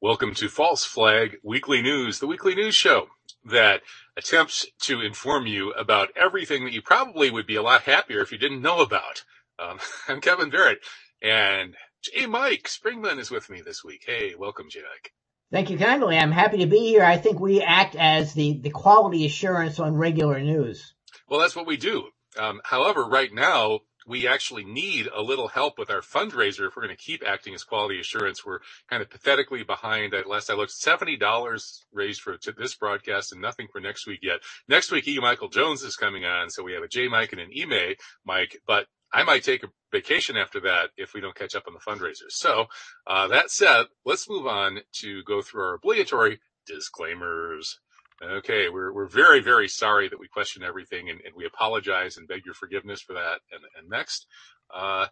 Welcome to False Flag Weekly News, the weekly news show that attempts to inform you about everything that you probably would be a lot happier if you didn't know about. Um, I'm Kevin Barrett, and J. Mike Springmann is with me this week. Hey, welcome, J. Mike. Thank you kindly. I'm happy to be here. I think we act as the, the quality assurance on regular news. Well, that's what we do. Um, however, right now, we actually need a little help with our fundraiser if we're going to keep acting as quality assurance. We're kind of pathetically behind. At last I looked, $70 raised for this broadcast and nothing for next week yet. Next week, E. Michael Jones is coming on. So we have a J Mike and an E May Mike, but I might take a vacation after that if we don't catch up on the fundraisers. So, uh, that said, let's move on to go through our obligatory disclaimers. Okay, we're we're very very sorry that we question everything, and, and we apologize and beg your forgiveness for that. And, and next, uh,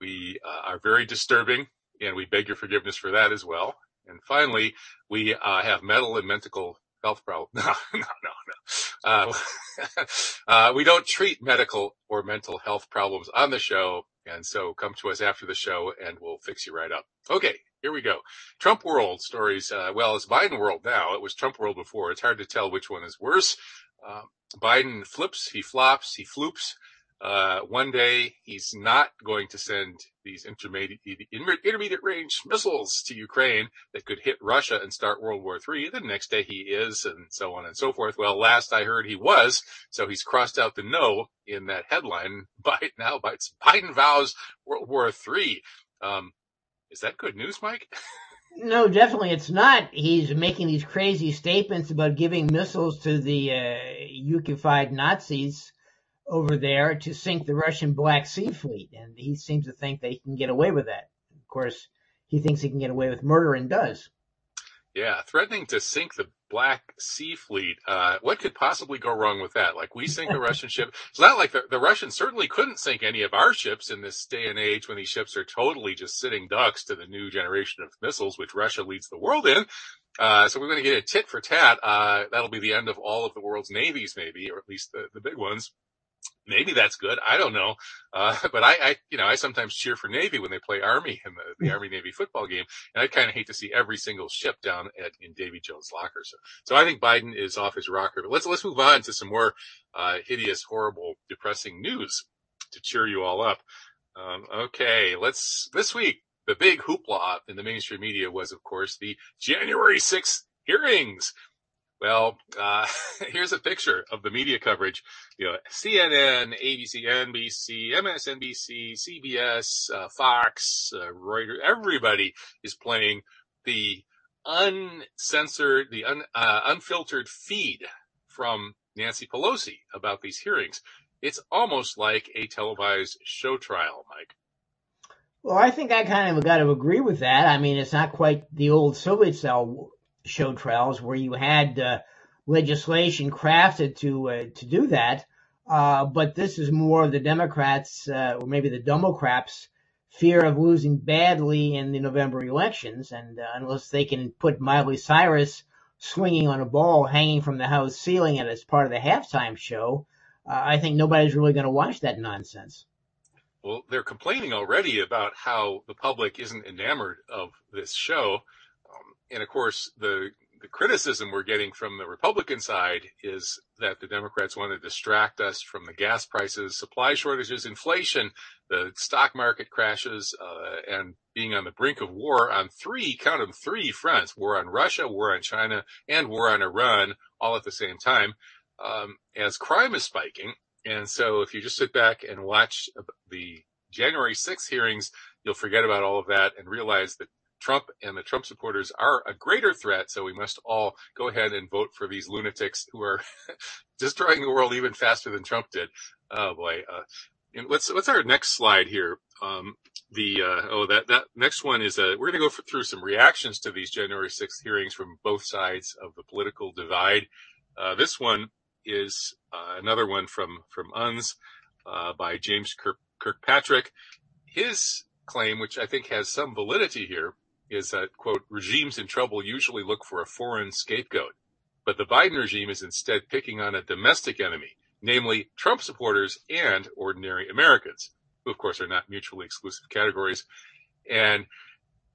we uh, are very disturbing, and we beg your forgiveness for that as well. And finally, we uh, have mental and mental health problems. No, no, no, no. Uh, uh, we don't treat medical or mental health problems on the show, and so come to us after the show, and we'll fix you right up. Okay, here we go. Trump world stories. Uh, well, it's Biden world now. It was Trump world before. It's hard to tell which one is worse. Uh, Biden flips, he flops, he floops. Uh, one day he's not going to send these intermediate, intermediate range missiles to Ukraine that could hit Russia and start World War III. The next day he is, and so on and so forth. Well, last I heard he was, so he's crossed out the no in that headline. Biden now, Biden vows World War III. Um, is that good news, Mike? no, definitely it's not. He's making these crazy statements about giving missiles to the uh, Nazis over there to sink the Russian Black Sea Fleet, and he seems to think that he can get away with that. Of course, he thinks he can get away with murder and does. Yeah, threatening to sink the Black Sea Fleet. Uh, what could possibly go wrong with that? Like we sink a Russian ship. It's not like the, the Russians certainly couldn't sink any of our ships in this day and age when these ships are totally just sitting ducks to the new generation of missiles, which Russia leads the world in. Uh, so we're going to get a tit for tat. Uh, that'll be the end of all of the world's navies, maybe, or at least the, the big ones maybe that's good. I don't know. Uh, but I, I, you know, I sometimes cheer for Navy when they play Army in the, the Army Navy football game. And I kind of hate to see every single ship down at, in Davy Jones' locker. So, so I think Biden is off his rocker, but let's, let's move on to some more, uh, hideous, horrible, depressing news to cheer you all up. Um, okay. Let's, this week, the big hoopla in the mainstream media was, of course, the January 6th hearings well, uh, here's a picture of the media coverage. You know, CNN, ABC, NBC, MSNBC, CBS, uh, Fox, uh, Reuters, everybody is playing the uncensored, the un, uh, unfiltered feed from Nancy Pelosi about these hearings. It's almost like a televised show trial, Mike. Well, I think I kind of got to agree with that. I mean, it's not quite the old Soviet style show trials where you had uh, legislation crafted to uh, to do that. Uh, but this is more of the Democrats uh, or maybe the Democrats' fear of losing badly in the November elections, and uh, unless they can put Miley Cyrus swinging on a ball hanging from the house ceiling as part of the halftime show, uh, I think nobody's really going to watch that nonsense. Well, they're complaining already about how the public isn't enamored of this show and of course, the the criticism we're getting from the Republican side is that the Democrats want to distract us from the gas prices, supply shortages, inflation, the stock market crashes, uh, and being on the brink of war on three, count them three fronts, war on Russia, war on China, and war on Iran, all at the same time, um, as crime is spiking. And so if you just sit back and watch the January 6th hearings, you'll forget about all of that and realize that Trump and the Trump supporters are a greater threat. So we must all go ahead and vote for these lunatics who are destroying the world even faster than Trump did. Oh boy. Uh, and what's, what's our next slide here? Um, the, uh, oh, that, that next one is, uh, we're going to go for, through some reactions to these January 6th hearings from both sides of the political divide. Uh, this one is, uh, another one from, from Unz, uh, by James Kirk, Kirkpatrick. His claim, which I think has some validity here, is that, quote, regimes in trouble usually look for a foreign scapegoat. But the Biden regime is instead picking on a domestic enemy, namely Trump supporters and ordinary Americans, who of course are not mutually exclusive categories. And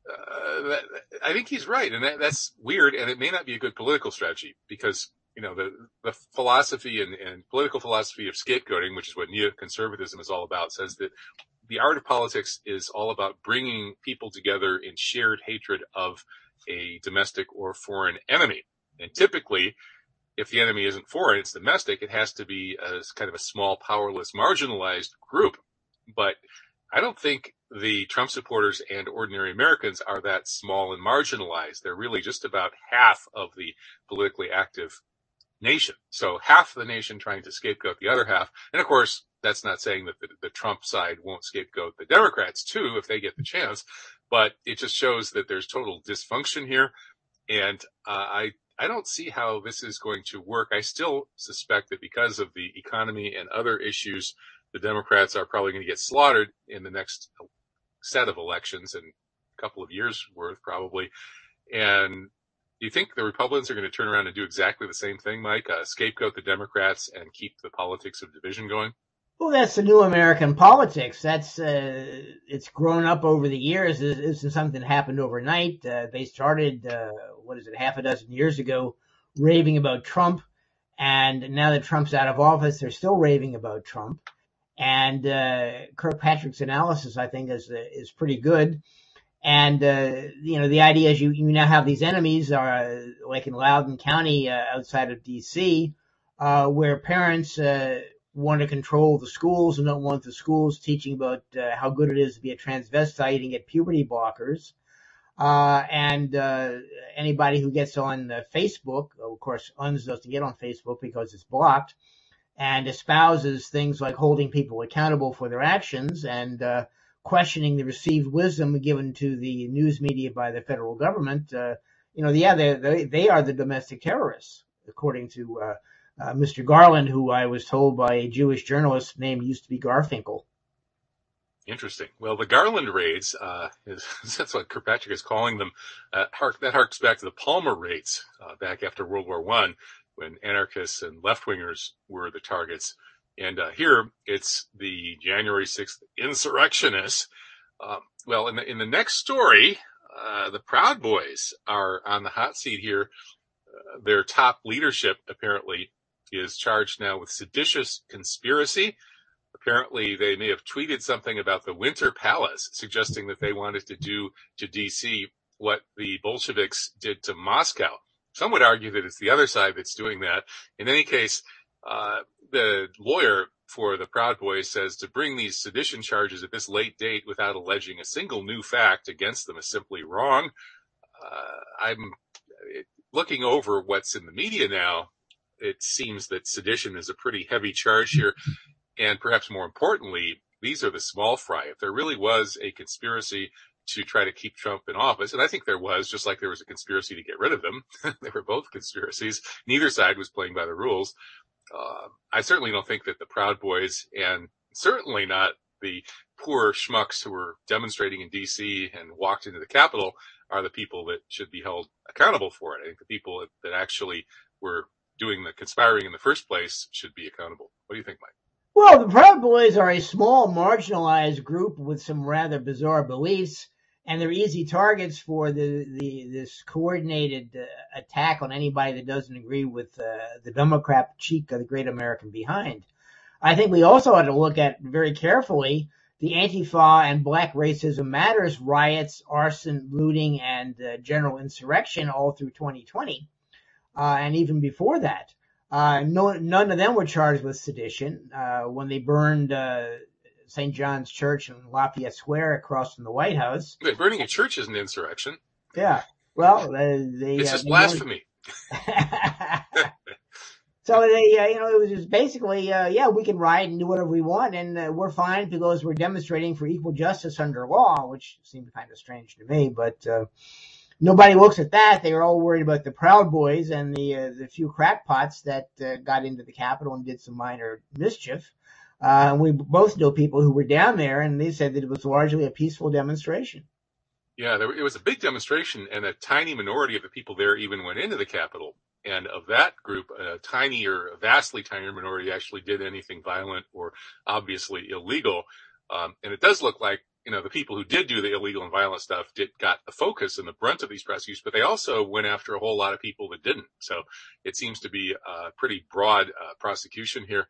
uh, I think he's right, and that, that's weird, and it may not be a good political strategy because you know the the philosophy and, and political philosophy of scapegoating, which is what neoconservatism is all about, says that the art of politics is all about bringing people together in shared hatred of a domestic or foreign enemy, and typically. If the enemy isn't foreign, it's domestic. It has to be a kind of a small, powerless, marginalized group. But I don't think the Trump supporters and ordinary Americans are that small and marginalized. They're really just about half of the politically active nation. So half the nation trying to scapegoat the other half. And of course, that's not saying that the, the Trump side won't scapegoat the Democrats too if they get the chance, but it just shows that there's total dysfunction here. And uh, I I don't see how this is going to work. I still suspect that because of the economy and other issues, the Democrats are probably going to get slaughtered in the next set of elections in a couple of years worth probably. And do you think the Republicans are going to turn around and do exactly the same thing, Mike? Uh, scapegoat the Democrats and keep the politics of division going? Well, that's the new American politics. That's uh, it's grown up over the years. This isn't something that happened overnight. Uh, they started, uh, what is it, half a dozen years ago, raving about Trump, and now that Trump's out of office, they're still raving about Trump. And uh, Kirkpatrick's analysis, I think, is is pretty good. And uh, you know, the idea is you you now have these enemies, uh, like in Loudoun County, uh, outside of D.C., uh, where parents uh, want to control the schools and don't want the schools teaching about uh, how good it is to be a transvestite and get puberty blockers. Uh, and uh, anybody who gets on uh, Facebook, of course, Unz doesn't get on Facebook because it's blocked, and espouses things like holding people accountable for their actions and uh, questioning the received wisdom given to the news media by the federal government. Uh, you know, yeah, they, they are the domestic terrorists, according to uh, uh, Mr. Garland, who I was told by a Jewish journalist name used to be Garfinkel. Interesting. Well, the Garland raids, uh, is, that's what Kirkpatrick is calling them. Uh, hark, that harks back to the Palmer raids, uh, back after World War One, when anarchists and left wingers were the targets. And uh, here it's the January 6th insurrectionists. Um, well, in the, in the next story, uh, the Proud Boys are on the hot seat here. Uh, their top leadership apparently is charged now with seditious conspiracy. Apparently, they may have tweeted something about the Winter Palace, suggesting that they wanted to do to DC what the Bolsheviks did to Moscow. Some would argue that it's the other side that's doing that. In any case, uh, the lawyer for the Proud Boys says to bring these sedition charges at this late date without alleging a single new fact against them is simply wrong. Uh, I'm looking over what's in the media now. It seems that sedition is a pretty heavy charge here. And perhaps more importantly, these are the small fry. If there really was a conspiracy to try to keep Trump in office. And I think there was, just like there was a conspiracy to get rid of them, they were both conspiracies. Neither side was playing by the rules. Uh, I certainly don't think that the Proud Boys and certainly not the poor schmucks who were demonstrating in DC and walked into the Capitol are the people that should be held accountable for it. I think the people that actually were doing the conspiring in the first place should be accountable. What do you think, Mike? Well, the Proud Boys are a small, marginalized group with some rather bizarre beliefs and they're easy targets for the, the this coordinated uh, attack on anybody that doesn't agree with uh, the Democrat cheek of the great American behind. I think we also ought to look at very carefully the Antifa and Black Racism Matters riots, arson, looting, and uh, general insurrection all through 2020, uh, and even before that. Uh, no, none of them were charged with sedition. Uh, when they burned St. John's Church in Lafayette Square across from the White House. But burning a church is an insurrection. Yeah. Well, they, they it's uh, just blasphemy. so they, uh, you know, it was just basically, uh, yeah, we can riot and do whatever we want, and uh, we're fine because we're demonstrating for equal justice under law, which seemed kind of strange to me, but. Uh, nobody looks at that. They were all worried about the Proud Boys and the uh, the few crackpots that uh, got into the Capitol and did some minor mischief. Uh, we both know people who were down there, and they said that it was largely a peaceful demonstration. Yeah, there, it was a big demonstration, and a tiny minority of the people there even went into the Capitol. And of that group, a tinier, vastly tinier minority actually did anything violent or obviously illegal. Um, and it does look like you know, the people who did do the illegal and violent stuff did got the focus and the brunt of these prosecutions, but they also went after a whole lot of people that didn't. So it seems to be a pretty broad uh, prosecution here.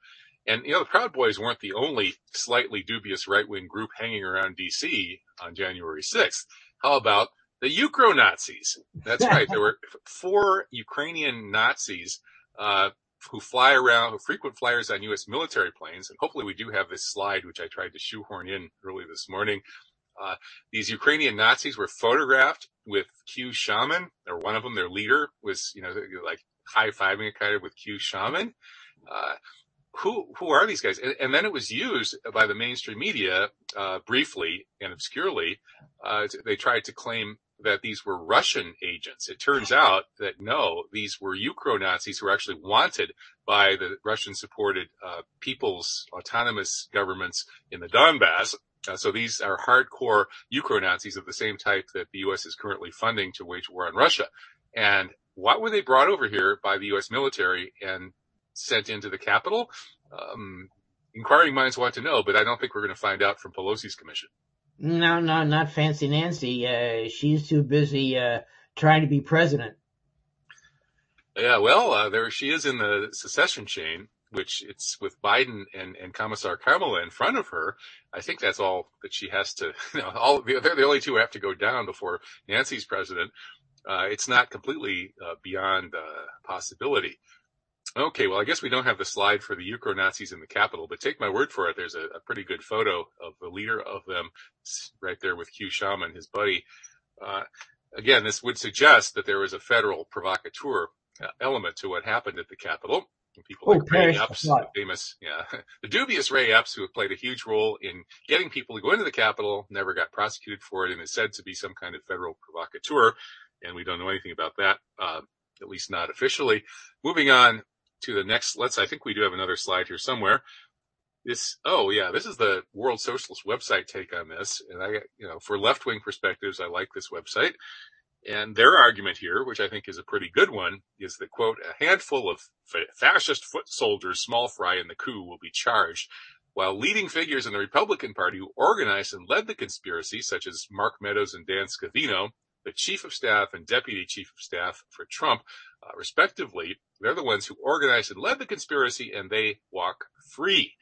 And, you know, the Proud Boys weren't the only slightly dubious right-wing group hanging around DC on January 6th. How about the Ukro Nazis? That's right. There were four Ukrainian Nazis, uh, who fly around, who frequent flyers on U.S. military planes. And hopefully we do have this slide, which I tried to shoehorn in early this morning. Uh, these Ukrainian Nazis were photographed with Q Shaman, or one of them, their leader was, you know, like high fiving a kind of with Q Shaman. Uh, who who are these guys? And, and, then it was used by the mainstream media uh, briefly and obscurely. Uh, they tried to claim that these were Russian agents. It turns out that no, these were Ukro Nazis who were actually wanted by the Russian supported uh, people's autonomous governments in the Donbass. Uh, so these are hardcore Ukro Nazis of the same type that the U.S. is currently funding to wage war on Russia. And what were they brought over here by the U.S. military and sent into the Capitol? Um, inquiring minds want to know, but I don't think we're going to find out from Pelosi's commission. No, no, not Fancy Nancy. Uh, she's too busy uh, trying to be president. Yeah, well, uh, there she is in the secession chain, which it's with Biden and, and Commissar Kamala in front of her. I think that's all that she has to, you know, all, they're the only two who have to go down before Nancy's president. Uh, it's not completely uh, beyond uh, possibility. Okay, well, I guess we don't have the slide for the Ukro Nazis in the Capitol, but take my word for it. There's a, a pretty good photo of the leader of them right there with Q Shaman, his buddy. Uh, again, this would suggest that there was a federal provocateur uh, element to what happened at the Capitol. People oh, like Ray Epps, the famous, yeah, the dubious Ray Epps, who played a huge role in getting people to go into the Capitol, never got prosecuted for it, and is said to be some kind of federal provocateur. And we don't know anything about that, uh, at least not officially. Moving on, to the next, let's, I think we do have another slide here somewhere. This, oh yeah, this is the World Socialist website take on this. And I, you know, for left wing perspectives, I like this website. And their argument here, which I think is a pretty good one, is that quote, a handful of fascist foot soldiers, small fry in the coup will be charged while leading figures in the Republican Party who organized and led the conspiracy, such as Mark Meadows and Dan Scavino, the chief of staff and deputy chief of staff for Trump, uh, respectively, they're the ones who organized and led the conspiracy and they walk free.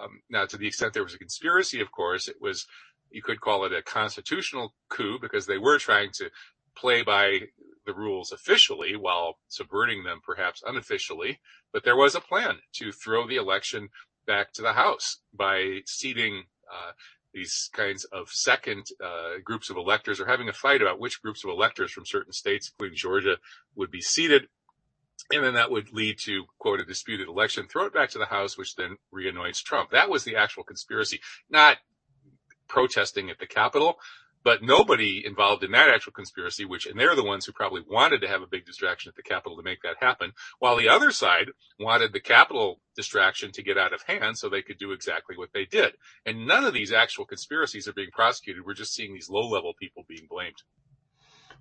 Um, now, to the extent there was a conspiracy, of course, it was, you could call it a constitutional coup because they were trying to play by the rules officially while subverting them perhaps unofficially. But there was a plan to throw the election back to the House by seating uh, these kinds of second uh, groups of electors are having a fight about which groups of electors from certain states, including Georgia, would be seated. And then that would lead to, quote, a disputed election, throw it back to the House, which then reanoints Trump. That was the actual conspiracy, not protesting at the Capitol, but nobody involved in that actual conspiracy, which, and they're the ones who probably wanted to have a big distraction at the Capitol to make that happen, while the other side wanted the Capitol distraction to get out of hand so they could do exactly what they did. And none of these actual conspiracies are being prosecuted. We're just seeing these low level people being blamed.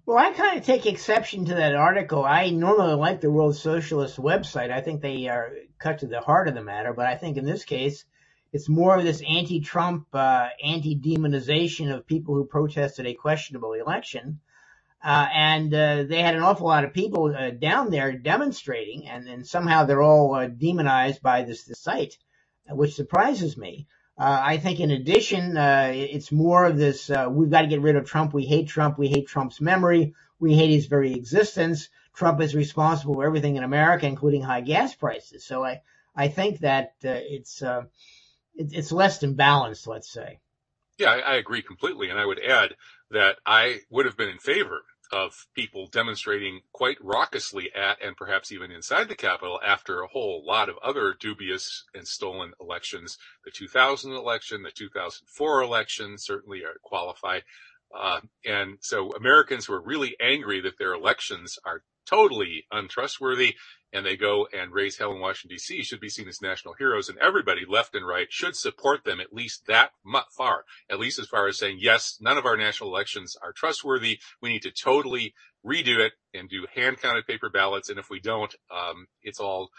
Well, I kind of take exception to that article. I normally like the World Socialist website. I think they are cut to the heart of the matter, but I think in this case, it's more of this anti-Trump, uh, anti-demonization of people who protested a questionable election. Uh, and uh, they had an awful lot of people uh, down there demonstrating, and then somehow they're all uh, demonized by this, this site, which surprises me. Uh, I think in addition, it's more of this, we've got to get rid of Trump. We hate Trump. We hate Trump's memory. We hate his very existence. Trump is responsible for everything in America, including high gas prices. So I, I think that it's, it's less than balanced, let's say. Yeah, I, I agree completely. And I would add that I would have been in favor of people demonstrating quite raucously at and perhaps even inside the Capitol after a whole lot of other dubious and stolen elections. The 2000 election, the 2004 election certainly qualify. Uh, and so Americans who are really angry that their elections are totally untrustworthy and they go and raise hell in Washington DC should be seen as national heroes and everybody left and right should support them at least that far, at least as far as saying, yes, none of our national elections are trustworthy. We need to totally redo it and do hand counted paper ballots. And if we don't, um, it's all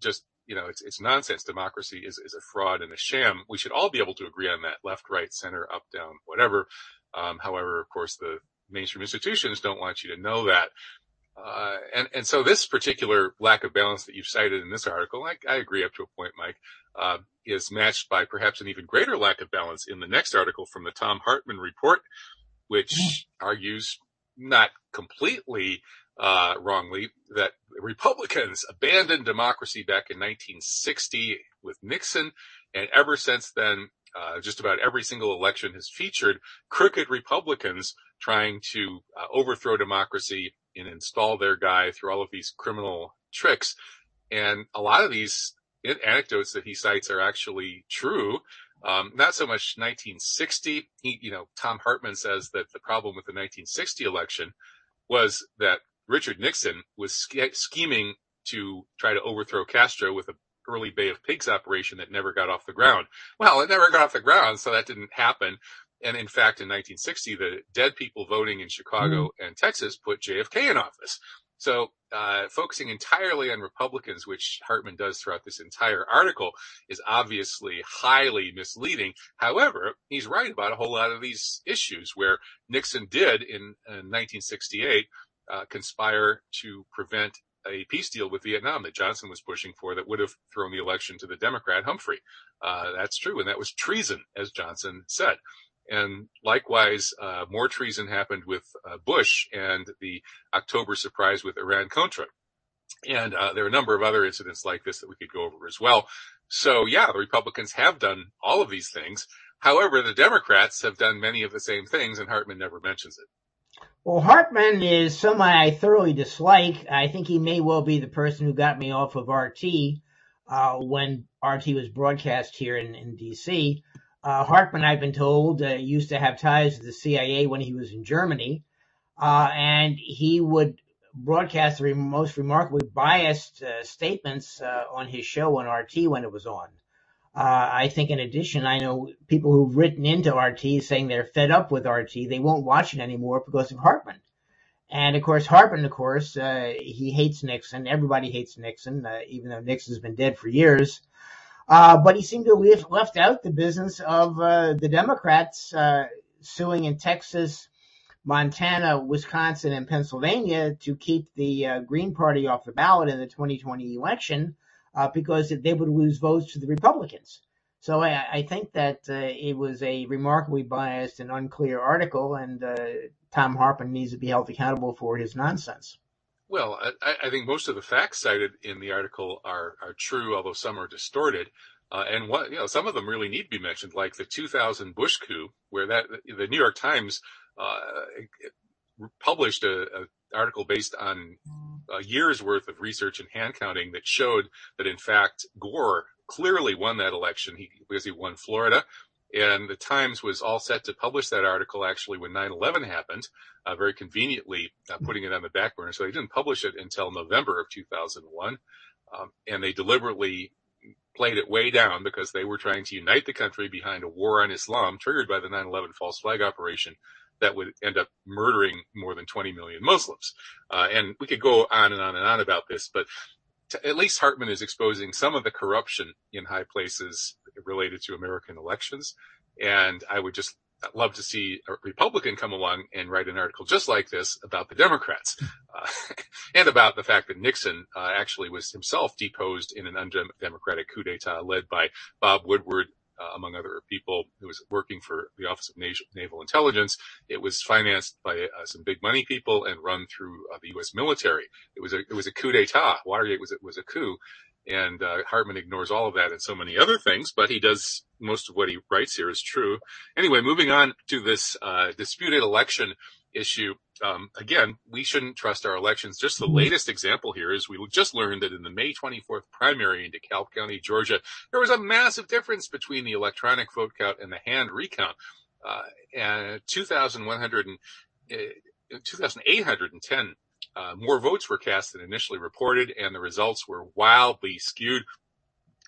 just you know, it's, it's nonsense. Democracy is, is a fraud and a sham. We should all be able to agree on that. Left, right, center, up, down, whatever. Um, however, of course, the mainstream institutions don't want you to know that. Uh, and, and so this particular lack of balance that you've cited in this article, I, I agree up to a point, Mike, uh, is matched by perhaps an even greater lack of balance in the next article from the Thom Hartmann report, which mm-hmm. argues not completely uh, wrongly that Republicans abandoned democracy back in 1960 with Nixon, and ever since then, uh, just about every single election has featured crooked Republicans trying to uh, overthrow democracy and install their guy through all of these criminal tricks. And a lot of these anecdotes that he cites are actually true. Um, not so much 1960. He, you know, Thom Hartmann says that the problem with the 1960 election was that Richard Nixon was sch- scheming to try to overthrow Castro with a early Bay of Pigs operation that never got off the ground. Well, it never got off the ground, so that didn't happen. And in fact, in 1960, the dead people voting in Chicago mm. and Texas put JFK in office. So, uh, focusing entirely on Republicans, which Hartmann does throughout this entire article, is obviously highly misleading. However, he's right about a whole lot of these issues where Nixon did in, in 1968 uh, conspire to prevent a peace deal with Vietnam that Johnson was pushing for that would have thrown the election to the Democrat Humphrey. Uh, that's true. And that was treason, as Johnson said. And likewise, uh, more treason happened with uh, Bush and the October surprise with Iran Contra. And uh, there are a number of other incidents like this that we could go over as well. So yeah, the Republicans have done all of these things. However, the Democrats have done many of the same things, and Hartmann never mentions it. Well, Hartmann is someone I thoroughly dislike. I think he may well be the person who got me off of RT uh, when RT was broadcast here in, in D.C. Uh, Hartmann, I've been told, uh, used to have ties to the CIA when he was in Germany, uh, and he would broadcast the most remarkably biased uh, statements uh, on his show on RT when it was on. Uh, I think in addition, I know people who've written into RT saying they're fed up with RT. They won't watch it anymore because of Hartmann. And of course, Hartmann, of course, he hates Nixon. Everybody hates Nixon, even though Nixon's been dead for years. Uh, but he seemed to have left out the business of uh, the Democrats uh, suing in Texas, Montana, Wisconsin, and Pennsylvania to keep the uh, Green Party off the ballot in the 2020 election uh, because they would lose votes to the Republicans. So I, I think that uh, it was a remarkably biased and unclear article, and Thom Hartmann needs to be held accountable for his nonsense. Well, I, I, think most of the facts cited in the article are, are true, although some are distorted. Uh, and what, you know, some of them really need to be mentioned, like the 2000 Bush coup, where that, the New York Times, uh, published a, a, article based on a year's worth of research and hand counting that showed that in fact Gore clearly won that election he, because he won Florida. And the Times was all set to publish that article actually when 9-11 happened, uh, very conveniently uh, putting it on the back burner. So they didn't publish it until November of 2001. Um, and they deliberately played it way down because they were trying to unite the country behind a war on Islam triggered by the 9-11 false flag operation that would end up murdering more than 20 million Muslims. Uh, and we could go on and on and on about this, but at least Hartmann is exposing some of the corruption in high places related to American elections. And I would just love to see a Republican come along and write an article just like this about the Democrats, uh, and about the fact that Nixon uh, actually was himself deposed in an undemocratic coup d'état led by Bob Woodward, uh, among other people who was working for the Office of Naval Intelligence. It was financed by uh, some big money people and run through uh, the U.S. military. It was a it was a coup d'état. Watergate was it was a coup, and uh, Hartmann ignores all of that and so many other things, but he does most of what he writes here is true. Anyway, moving on to this uh, disputed election issue. Um, again, we shouldn't trust our elections. Just the latest example here is we just learned that in the May 24th primary in DeKalb County, Georgia, there was a massive difference between the electronic vote count and the hand recount. Uh, and 2,100 uh, 2,810 uh, more votes were cast than initially reported, and the results were wildly skewed.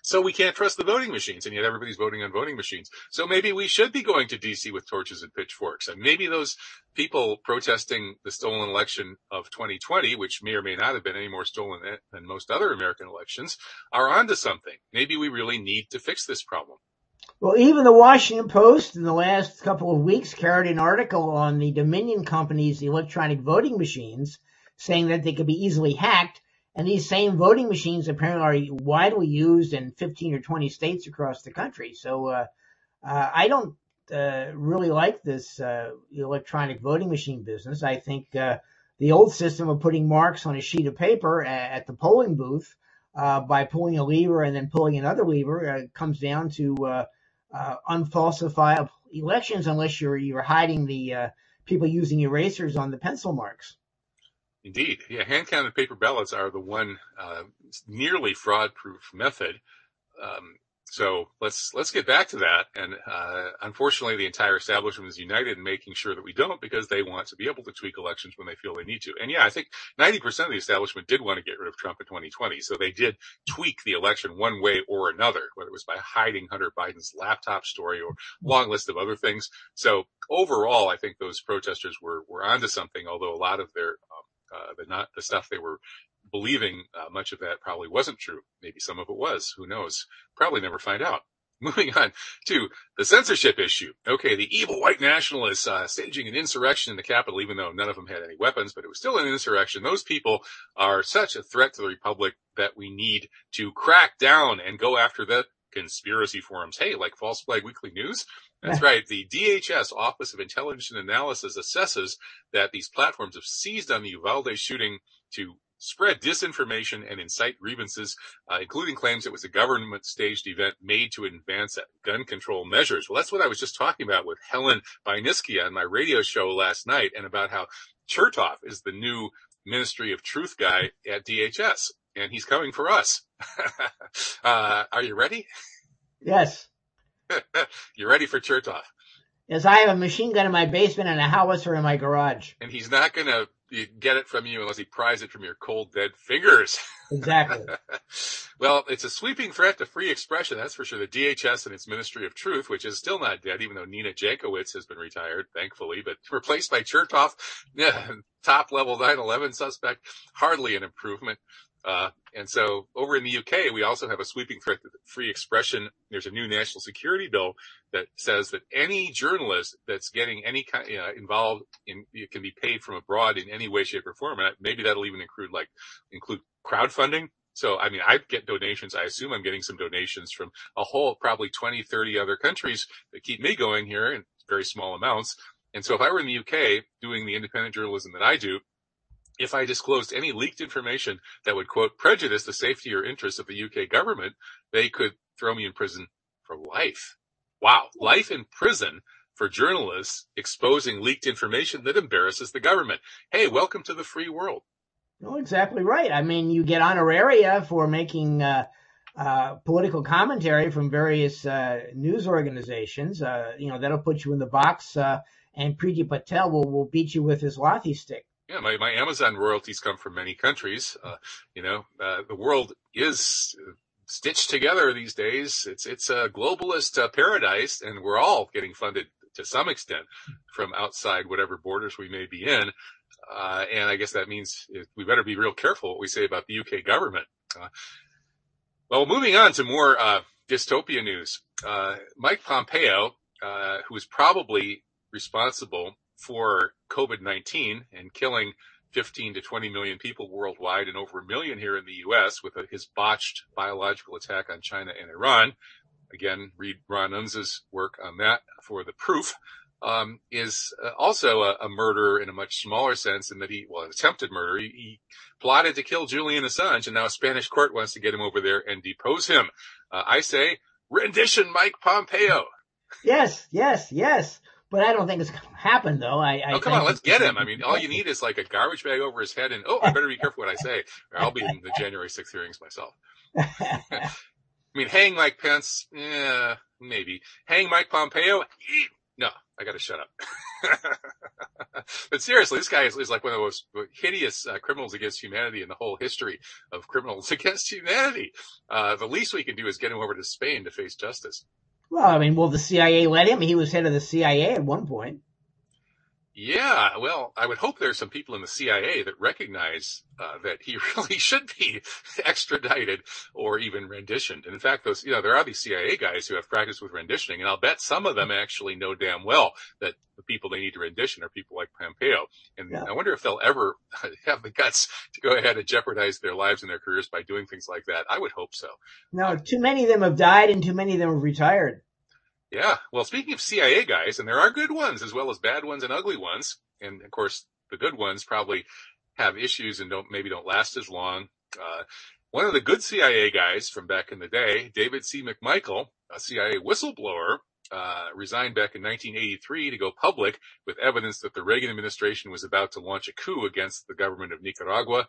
So we can't trust the voting machines, and yet everybody's voting on voting machines. So maybe we should be going to DC with torches and pitchforks, and maybe those people protesting the stolen election of 2020, which may or may not have been any more stolen than most other American elections, are onto something. Maybe we really need to fix this problem. Well, even the Washington Post in the last couple of weeks carried an article on the Dominion Company's electronic voting machines, saying that they could be easily hacked and these same voting machines apparently are widely used in 15 or 20 states across the country. So uh, uh, I don't uh, really like this uh, electronic voting machine business. I think uh, the old system of putting marks on a sheet of paper at the polling booth uh, by pulling a lever and then pulling another lever comes down to unfalsifiable elections unless you're you're hiding the people using erasers on the pencil marks. Indeed. Yeah, hand counted paper ballots are the one uh, nearly fraud proof method. Um, so let's let's get back to that. And uh, unfortunately, the entire establishment is united in making sure that we don't, because they want to be able to tweak elections when they feel they need to. And yeah, I think 90% of the establishment did want to get rid of Trump in 2020, so they did tweak the election one way or another, whether it was by hiding Hunter Biden's laptop story or long list of other things. So overall, I think those protesters were were onto something, although a lot of their um, uh, not the stuff they were believing. Uh, much of that probably wasn't true. Maybe some of it was. Who knows? Probably never find out. Moving on to the censorship issue. Okay, the evil white nationalists uh, staging an insurrection in the Capitol, even though none of them had any weapons, but it was still an insurrection. Those people are such a threat to the republic that we need to crack down and go after the conspiracy forums. Hey, like False Flag Weekly News, that's right. The DHS Office of Intelligence and Analysis assesses that these platforms have seized on the Uvalde shooting to spread disinformation and incite grievances, uh, including claims it was a government staged event made to advance gun control measures. Well, that's what I was just talking about with Helen Buyniski on my radio show last night and about how Chertoff is the new Ministry of Truth guy at DHS and he's coming for us. uh, are you ready? Yes. you ready for Chertoff? Yes, I have a machine gun in my basement and a howitzer in my garage. And he's not going to get it from you unless he pries it from your cold, dead fingers. Exactly. well, it's a sweeping threat to free expression, that's for sure. The DHS and its Ministry of Truth, which is still not dead, even though Nina Jankowicz has been retired, thankfully, but replaced by Chertoff, yeah, top level 9-11 suspect, hardly an improvement. Uh, and so over in the UK, we also have a sweeping threat to free expression. There's a new national security bill that says that any journalist that's getting any kind involved in it can be paid from abroad in any way, shape, or form. And maybe that'll even include like include crowdfunding. So, I mean, I get donations. I assume I'm getting some donations from a whole, probably 20, 30 other countries that keep me going here in very small amounts. And so if I were in the UK doing the independent journalism that I do, if I disclosed any leaked information that would quote prejudice the safety or interests of the UK government, they could throw me in prison for life. Wow. Life in prison for journalists exposing leaked information that embarrasses the government. Hey, welcome to the free world. No, exactly right. I mean, you get honoraria for making uh, uh, political commentary from various uh, news organizations. Uh, you know, that'll put you in the box, uh, and Priti Patel will, will beat you with his lathe stick. Yeah, my, my Amazon royalties come from many countries. Uh, you know, uh, the world is stitched together these days. It's it's a globalist uh, paradise, and we're all getting funded to some extent from outside whatever borders we may be in. Uh, and I guess that means we better be real careful what we say about the UK government. Uh, well, moving on to more uh, dystopia news. Mike Pompeo, who is probably responsible for COVID-19 and killing 15 to 20 million people worldwide and over a million here in the U.S. with his botched biological attack on China and Iran. Again, read Ron Unz's work on that for the proof. Um, is uh, also a, a, in a much smaller sense in that he, well, an attempted murder. He, he, plotted to kill Julian Assange and now a Spanish court wants to get him over there and depose him. Uh, I say rendition Mike Pompeo. Yes, yes, yes. But I don't think it's going to happen, though. I, I oh, come on, let's get him. I mean, all you need is like a garbage bag over his head, and oh, I better be careful what I say, or I'll be in the January 6th hearings myself. I mean, hang Mike Pence, yeah, maybe. Hang Mike Pompeo, No, I got to shut up. but seriously, this guy is, is, like one of the most hideous uh, criminals against humanity in the whole history of criminals against humanity. Uh, the least we can do is get him over to Spain to face justice. Well, I mean, well, the CIA let him? He was head of the CIA at one point. Yeah, well, I would hope there's some people in the CIA that recognize uh, that he really should be extradited or even renditioned. And in fact, those, you know, there are these CIA guys who have practiced with renditioning, and I'll bet some of them actually know damn well that the people they need to rendition are people like Pompeo. And yeah. I wonder if they'll ever have the guts to go ahead and jeopardize their lives and their careers by doing things like that. I would hope so. No, too many of them have died and too many of them have retired. Yeah. Well, speaking of CIA guys, and there are good ones as well as bad ones and ugly ones. And of course, the good ones probably have issues and don't, maybe don't last as long. Uh, one of the good CIA guys from back in the day, David C. McMichael, a CIA whistleblower, uh, resigned back in 1983 to go public with evidence that the Reagan administration was about to launch a coup against the government of Nicaragua.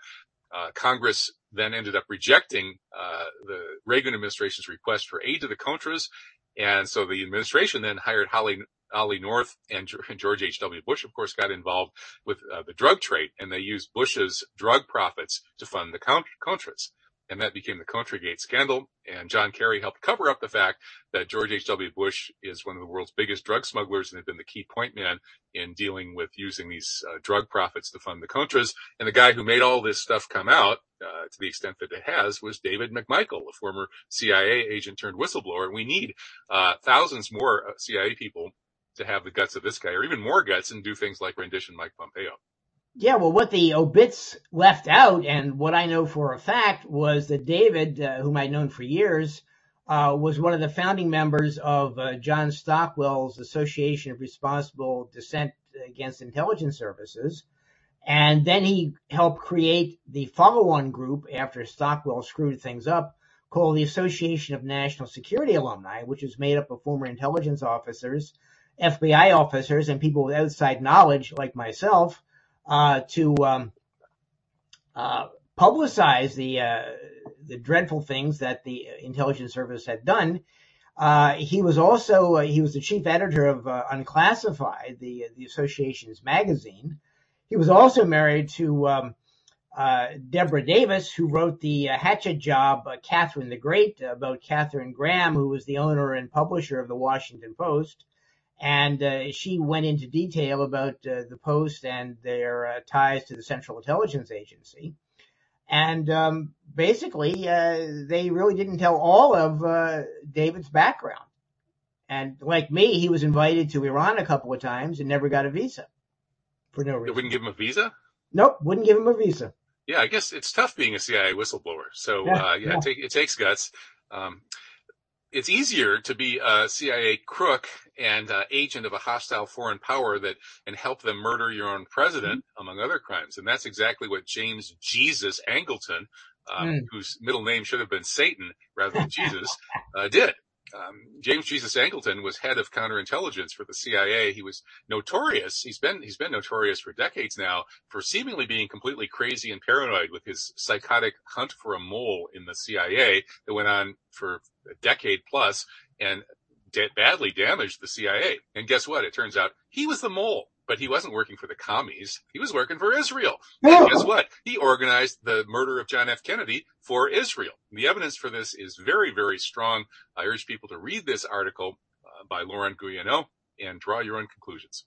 Uh, Congress then ended up rejecting uh, the Reagan administration's request for aid to the Contras and so the administration then hired Holly, Ollie North and George H.W. Bush, of course, got involved with uh, the drug trade and they used Bush's drug profits to fund the Contras. And that became the Contragate scandal. And John Kerry helped cover up the fact that George H.W. Bush is one of the world's biggest drug smugglers and had been the key point man in dealing with using these uh, drug profits to fund the Contras. And the guy who made all this stuff come out, uh, to the extent that it has, was David McMichael, a former CIA agent turned whistleblower. We need uh, thousands more uh, CIA people to have the guts of this guy, or even more guts, and do things like rendition Mike Pompeo. Yeah, well, what the obits left out, and what I know for a fact, was that David, uh, whom I'd known for years, uh, was one of the founding members of uh, John Stockwell's Association of Responsible Dissent Against Intelligence Services. And then he helped create the follow-on group after Stockwell screwed things up called the Association of National Security Alumni, which is made up of former intelligence officers, FBI officers, and people with outside knowledge like myself uh, to um, uh, publicize the uh, the dreadful things that the intelligence service had done. Uh, he was also uh, he was the chief editor of Unclassified, the the association's magazine. He was also married to um, Deborah Davis, who wrote the Hatchet Job, Catherine the Great, about Katharine Graham, who was the owner and publisher of the Washington Post and uh, she went into detail about uh, the Post and their uh, ties to the Central Intelligence Agency. And um, basically, uh, they really didn't tell all of uh, David's background. And like me, he was invited to Iran a couple of times and never got a visa for no reason. They wouldn't give him a visa? Nope, wouldn't give him a visa. Yeah, I guess it's tough being a CIA whistleblower. So yeah, uh, yeah, yeah. It, take, it, takes guts. Um, it's easier to be a CIA crook and uh, agent of a hostile foreign power that and help them murder your own president, mm-hmm. among other crimes. And that's exactly what James Jesus Angleton, um, mm. whose middle name should have been Satan rather than Jesus, uh, did. Um, James Jesus Angleton was head of counterintelligence for the CIA. He was notorious. He's been he's been notorious for decades now for seemingly being completely crazy and paranoid with his psychotic hunt for a mole in the CIA that went on for a decade plus and badly damaged the CIA. And guess what? It turns out he was the mole but he wasn't working for the commies. He was working for Israel. And guess what? He organized the murder of John F. Kennedy for Israel. The evidence for this is very, very strong. I urge people to read this article uh, by Laurent Guyénot and draw your own conclusions.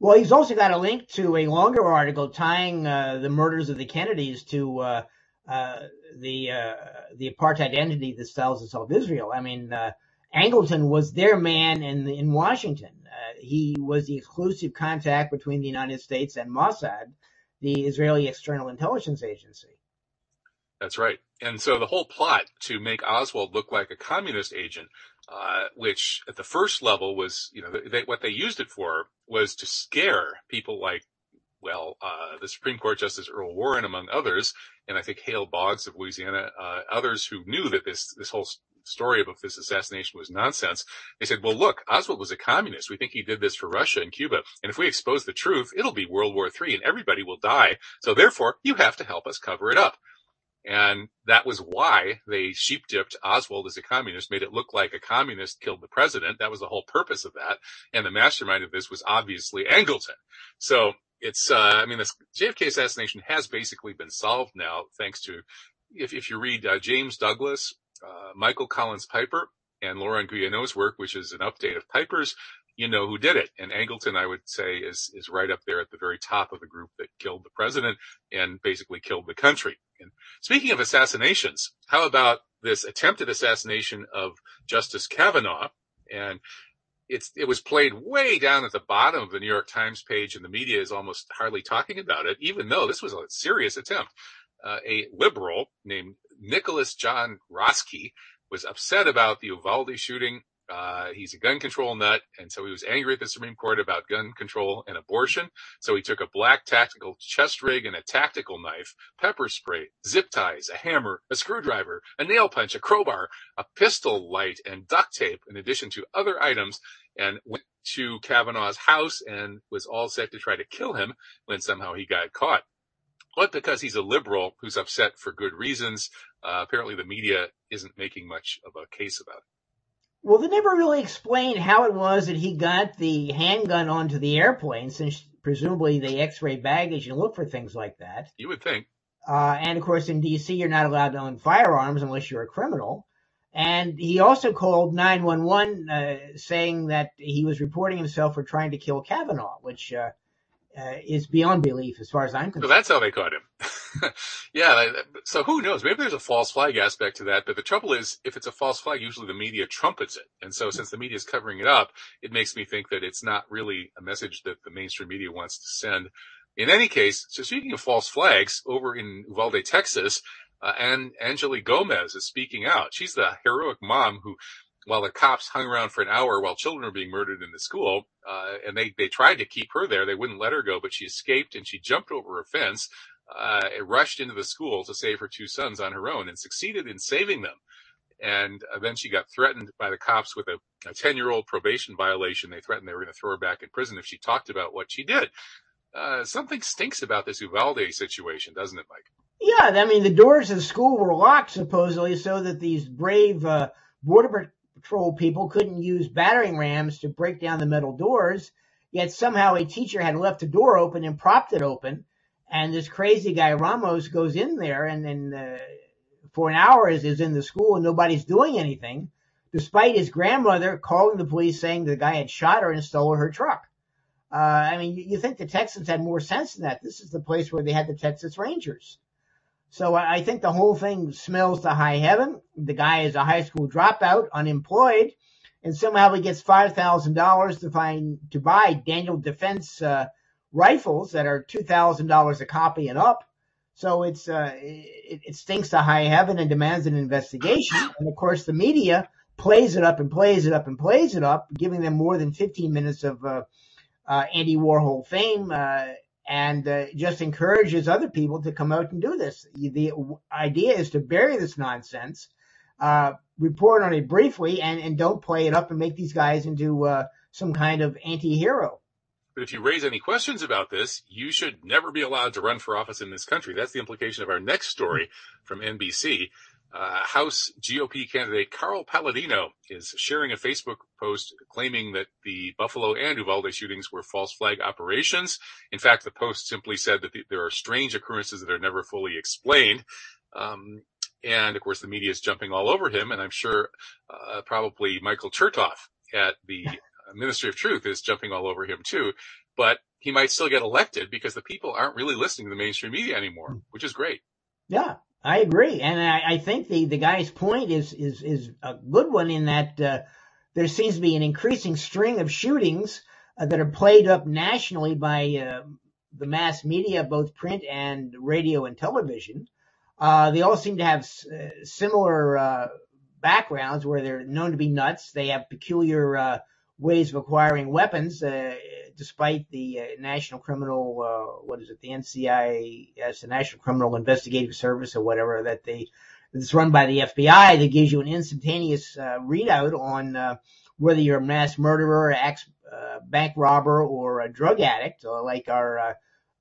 Well, he's also got a link to a longer article tying uh, the murders of the Kennedys to uh, uh the uh, the apartheid entity that styles itself Israel. I mean, uh, Angleton was their man in in Washington he was the exclusive contact between the United States and Mossad, the Israeli External Intelligence Agency. That's right. And so the whole plot to make Oswald look like a communist agent, uh, which at the first level was, you know, they, what they used it for was to scare people like, well, uh, the Supreme Court Justice Earl Warren, among others, and I think Hale Boggs of Louisiana, uh, others who knew that this, this whole story about this assassination was nonsense. They said, well, look, Oswald was a communist. We think he did this for Russia and Cuba. And if we expose the truth, it'll be World War III and everybody will die. So therefore, you have to help us cover it up. And that was why they sheep dipped Oswald as a communist, made it look like a communist killed the president. That was the whole purpose of that. And the mastermind of this was obviously Angleton. So it's, uh, I mean, this JFK assassination has basically been solved now, thanks to, if, if you read uh, James Douglas, uh, Michael Collins Piper, and Laurent Guyénot's work, which is an update of Piper's, you know who did it. And Angleton, I would say, is, is right up there at the very top of the group that killed the president and basically killed the country. And speaking of assassinations, how about this attempted assassination of Justice Kavanaugh? And it's, it was played way down at the bottom of the New York Times page and the media is almost hardly talking about it, even though this was a serious attempt. Uh, a liberal named Nicholas John Roske was upset about the Uvalde shooting uh, he's a gun control nut, and so he was angry at the Supreme Court about gun control and abortion. So he took a black tactical chest rig and a tactical knife, pepper spray, zip ties, a hammer, a screwdriver, a nail punch, a crowbar, a pistol light, and duct tape, in addition to other items, and went to Kavanaugh's house and was all set to try to kill him when somehow he got caught. But because he's a liberal who's upset for good reasons, uh, apparently the media isn't making much of a case about it. Well, they never really explained how it was that he got the handgun onto the airplane, since presumably they X-ray baggage and look for things like that. You would think. Uh, and of course, in D.C., you're not allowed to own firearms unless you're a criminal. And he also called 911, uh, saying that he was reporting himself for trying to kill Kavanaugh, which uh, uh, is beyond belief as far as I'm concerned. So that's how they caught him. yeah. So who knows? Maybe there's a false flag aspect to that. But the trouble is, if it's a false flag, usually the media trumpets it. And so since the media is covering it up, it makes me think that it's not really a message that the mainstream media wants to send. In any case, so speaking of false flags, over in Uvalde, Texas, uh, and Angelique Gomez is speaking out. She's the heroic mom who while the cops hung around for an hour while children were being murdered in the school, uh, and they, they tried to keep her there. They wouldn't let her go, but she escaped and she jumped over a fence, uh, rushed into the school to save her two sons on her own and succeeded in saving them. And uh, then she got threatened by the cops with a, a 10 year old probation violation. They threatened they were going to throw her back in prison if she talked about what she did. Uh, something stinks about this Uvalde situation, doesn't it, Mike? Yeah, I mean, the doors of the school were locked supposedly so that these brave, uh, border patrol people couldn't use battering rams to break down the metal doors, yet somehow a teacher had left the door open and propped it open. And this crazy guy Ramos goes in there and then uh, for an hour is, is in the school and nobody's doing anything, despite his grandmother calling the police saying the guy had shot her and stole her truck. Uh, I mean, you, you think the Texans had more sense than that. This is the place where they had the Texas Rangers. So I think the whole thing smells to high heaven. The guy is a high school dropout, unemployed, and somehow he gets five thousand dollars to find to buy Daniel Defense uh, rifles that are two thousand dollars a copy and up. So it's uh, it, it stinks to high heaven and demands an investigation. And of course, the media plays it up and plays it up and plays it up, giving them more than 15 minutes of uh, uh, Andy Warhol fame uh, and uh, just encourages other people to come out and do this. The idea is to bury this nonsense, uh, report on it briefly, and, and don't play it up and make these guys into uh, some kind of anti-hero. But if you raise any questions about this, you should never be allowed to run for office in this country. That's the implication of our next story from NBC. Uh, House GOP candidate Carl Paladino is sharing a Facebook post claiming that the Buffalo and Uvalde shootings were false flag operations. In fact, the post simply said that the, there are strange occurrences that are never fully explained. Um, and of course, the media is jumping all over him, and I'm sure uh, probably Michael Chertoff at the Ministry of Truth is jumping all over him too. But he might still get elected because the people aren't really listening to the mainstream media anymore, which is great. Yeah, I agree, and I, I, think the, the guy's point is is is a good one in that uh, there seems to be an increasing string of shootings uh, that are played up nationally by uh, the mass media, both print and radio and television. Uh, they all seem to have uh, similar uh, backgrounds where they're known to be nuts. They have peculiar ways of acquiring weapons despite the uh, National Criminal, uh, what is it, the NCIS, the National Criminal Investigative Service or whatever that they, it's run by the FBI that gives you an instantaneous uh, readout on uh, whether you're a mass murderer, ex uh, bank robber, or a drug addict, uh, like our uh,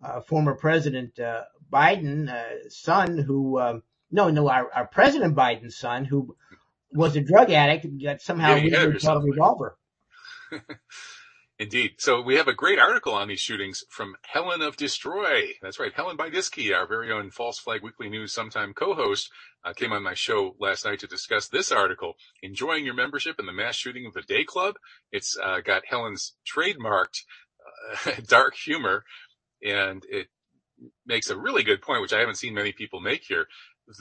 uh, former President uh, Biden, uh, son, who um, no, no, our, our President Biden's son, who was a drug addict, got somehow Yeah, a revolver. Indeed. So we have a great article on these shootings from Helen of Destroy. That's right. Helen Buyniski, our very own False Flag Weekly News sometime co-host, uh, came on my show last night to discuss this article, Enjoying Your Membership in the Mass Shooting of the Day Club. It's uh, got Helen's trademarked uh, dark humor and it makes a really good point, which I haven't seen many people make here,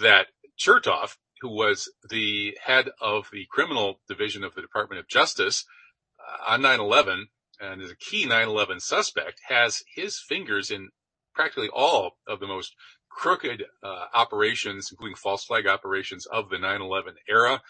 that Chertoff, who was the head of the criminal division of the Department of Justice on 9-11, and is a key 9/11 suspect, has his fingers in practically all of the most crooked uh, operations, including false flag operations of the 9/11 era.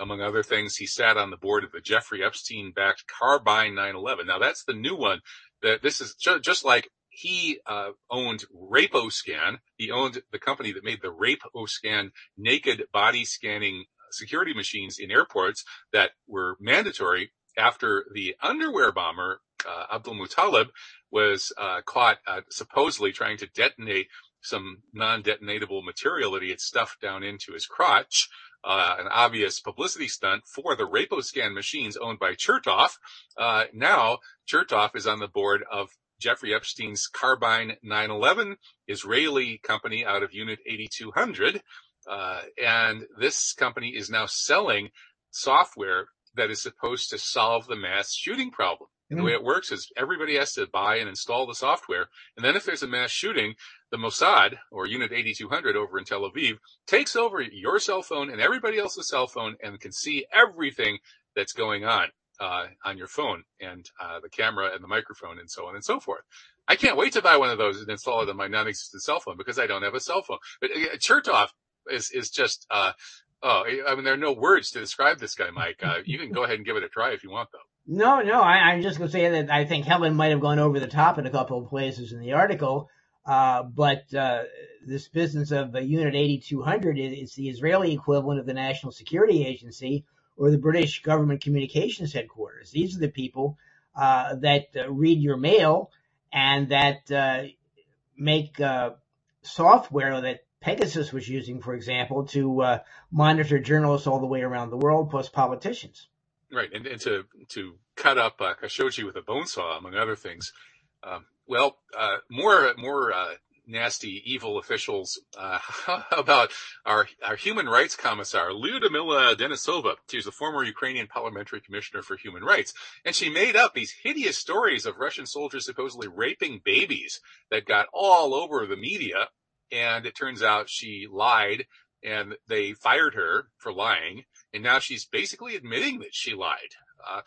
Among other things, he sat on the board of the Jeffrey Epstein-backed Carbyne 9/11. Now that's the new one. That this is ju- just like he uh, owned RapeOScan. He owned the company that made the RapeOScan naked body scanning security machines in airports that were mandatory after the underwear bomber uh, Abdul Muttalib was uh, caught uh, supposedly trying to detonate some non-detonatable material that he had stuffed down into his crotch. Uh, an obvious publicity stunt for the RapeOScan machines owned by Chertoff. Uh, now Chertoff is on the board of Jeffrey Epstein's Carbyne 911 Israeli company out of Unit 8200. Uh, and this company is now selling software that is supposed to solve the mass shooting problem. And the way it works is everybody has to buy and install the software. And then if there's a mass shooting, the Mossad or Unit 8200 over in Tel Aviv takes over your cell phone and everybody else's cell phone and can see everything that's going on. Uh, on your phone and uh, the camera and the microphone and so on and so forth. I can't wait to buy one of those and install it on my non-existent cell phone because I don't have a cell phone. But uh, Chertoff is is just uh, oh, I mean there are no words to describe this guy, Mike. Uh, you can go ahead and give it a try if you want, though. No, no, I, I'm just going to say that I think Helen might have gone over the top in a couple of places in the article. Uh, but uh, this business of Unit 8200 is, is the Israeli equivalent of the National Security Agency or the British Government Communications Headquarters. These are the people uh, that uh, read your mail and that uh, make software that Pegasus was using, for example, to monitor journalists all the way around the world, plus politicians. Right, and, and to to cut up uh, Khashoggi with a bone saw, among other things. Um, well, uh, more more uh, nasty, evil officials uh, about our our human rights commissar Lyudmila Denisova. She's a former Ukrainian parliamentary commissioner for human rights, and she made up these hideous stories of Russian soldiers supposedly raping babies that got all over the media. And it turns out she lied, and they fired her for lying and now she's basically admitting that she lied. Uh,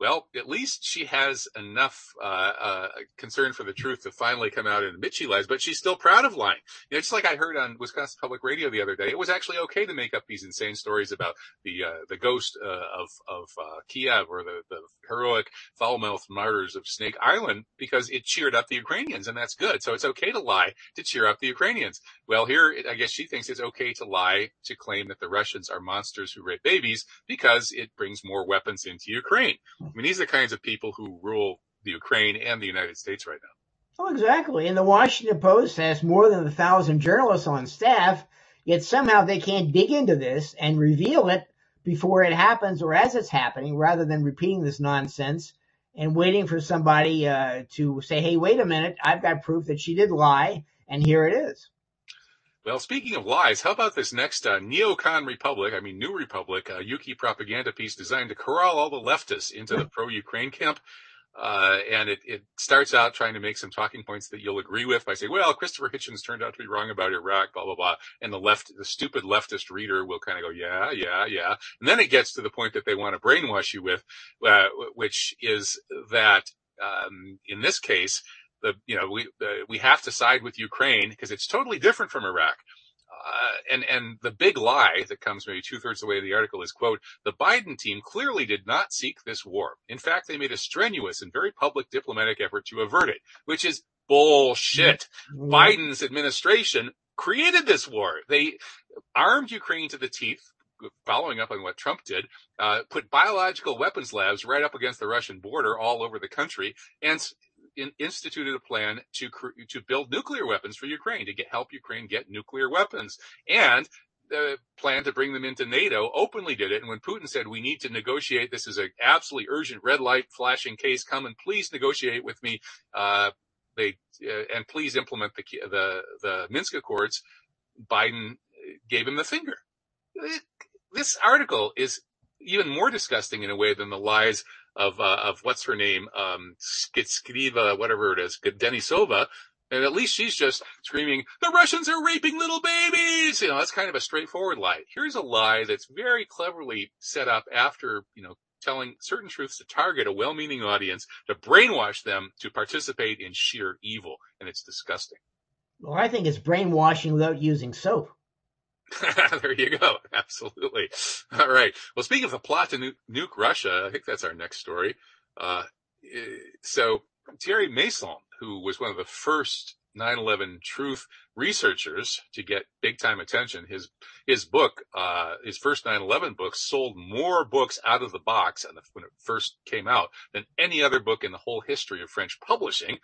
well, at least she has enough uh, uh, concern for the truth to finally come out and admit she lies, but she's still proud of lying. You know, just like I heard on Wisconsin Public Radio the other day, it was actually okay to make up these insane stories about the uh, the ghost uh, of of uh, Kiev or the, the heroic foul-mouthed martyrs of Snake Island because it cheered up the Ukrainians, and that's good. So it's okay to lie to cheer up the Ukrainians. Well, here I guess she thinks it's okay to lie to claim that the Russians are monsters who rape babies because it brings more weapons into Ukraine. I mean, these are the kinds of people who rule the Ukraine and the United States right now. Oh, exactly. And the Washington Post has more than a thousand journalists on staff, yet somehow they can't dig into this and reveal it before it happens or as it's happening rather than repeating this nonsense and waiting for somebody uh, to say, hey, wait a minute, I've got proof that she did lie, and here it is. Well, speaking of lies, how about this next uh, Neocon Republic, I mean New Republic, uh, Yuki propaganda piece designed to corral all the leftists into the pro-Ukraine camp? Uh, and it, it starts out trying to make some talking points that you'll agree with by saying, well, Christopher Hitchens turned out to be wrong about Iraq, blah, blah, blah. And the left, the stupid leftist reader will kind of go, yeah, yeah, yeah. And then it gets to the point that they want to brainwash you with, uh, which is that, um, in this case, the, you know, we, uh, we have to side with Ukraine because it's totally different from Iraq. Uh, and and the big lie that comes maybe two thirds of the way of the article is quote the Biden team clearly did not seek this war. In fact, they made a strenuous and very public diplomatic effort to avert it, which is bullshit. Mm-hmm. Biden's administration created this war. They armed Ukraine to the teeth. Following up on what Trump did, uh, put biological weapons labs right up against the Russian border all over the country, and in, instituted a plan to to build nuclear weapons for Ukraine to get help Ukraine get nuclear weapons. And the plan to bring them into NATO openly did it. And when Putin said, we need to negotiate, this is an absolutely urgent red light flashing case. Come and please negotiate with me. Uh, they, uh, and please implement the, the, the Minsk Accords. Biden gave him the finger. This article is even more disgusting in a way than the lies of, uh, of what's her name, um, Skitskriva, whatever it is, Denisova, and at least she's just screaming, the Russians are raping little babies! You know, that's kind of a straightforward lie. Here's a lie that's very cleverly set up after, you know, telling certain truths to target a well-meaning audience, to brainwash them to participate in sheer evil. And it's disgusting. Well, I think it's brainwashing without using soap. there you go. Absolutely. All right. Well, speaking of the plot to nuke Russia, I think that's our next story. Uh, eh, so Thierry Meyssan who was one of the first 9/11 truth researchers to get big time attention. His his book, uh, his first 9/11 book, sold more books out of the box when it first came out than any other book in the whole history of French publishing,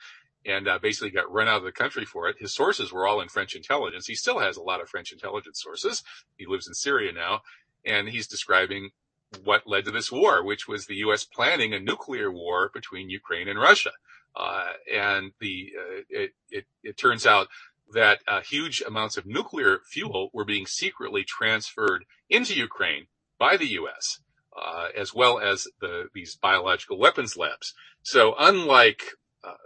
and uh, basically got run out of the country for it. His sources were all in French intelligence. He still has a lot of French intelligence sources. He lives in Syria now, and he's describing what led to this war, which was the U.S. planning a nuclear war between Ukraine and Russia. Uh, and the uh, it, it, it turns out that uh, huge amounts of nuclear fuel were being secretly transferred into Ukraine by the U.S. Uh, as well as the these biological weapons labs. So unlike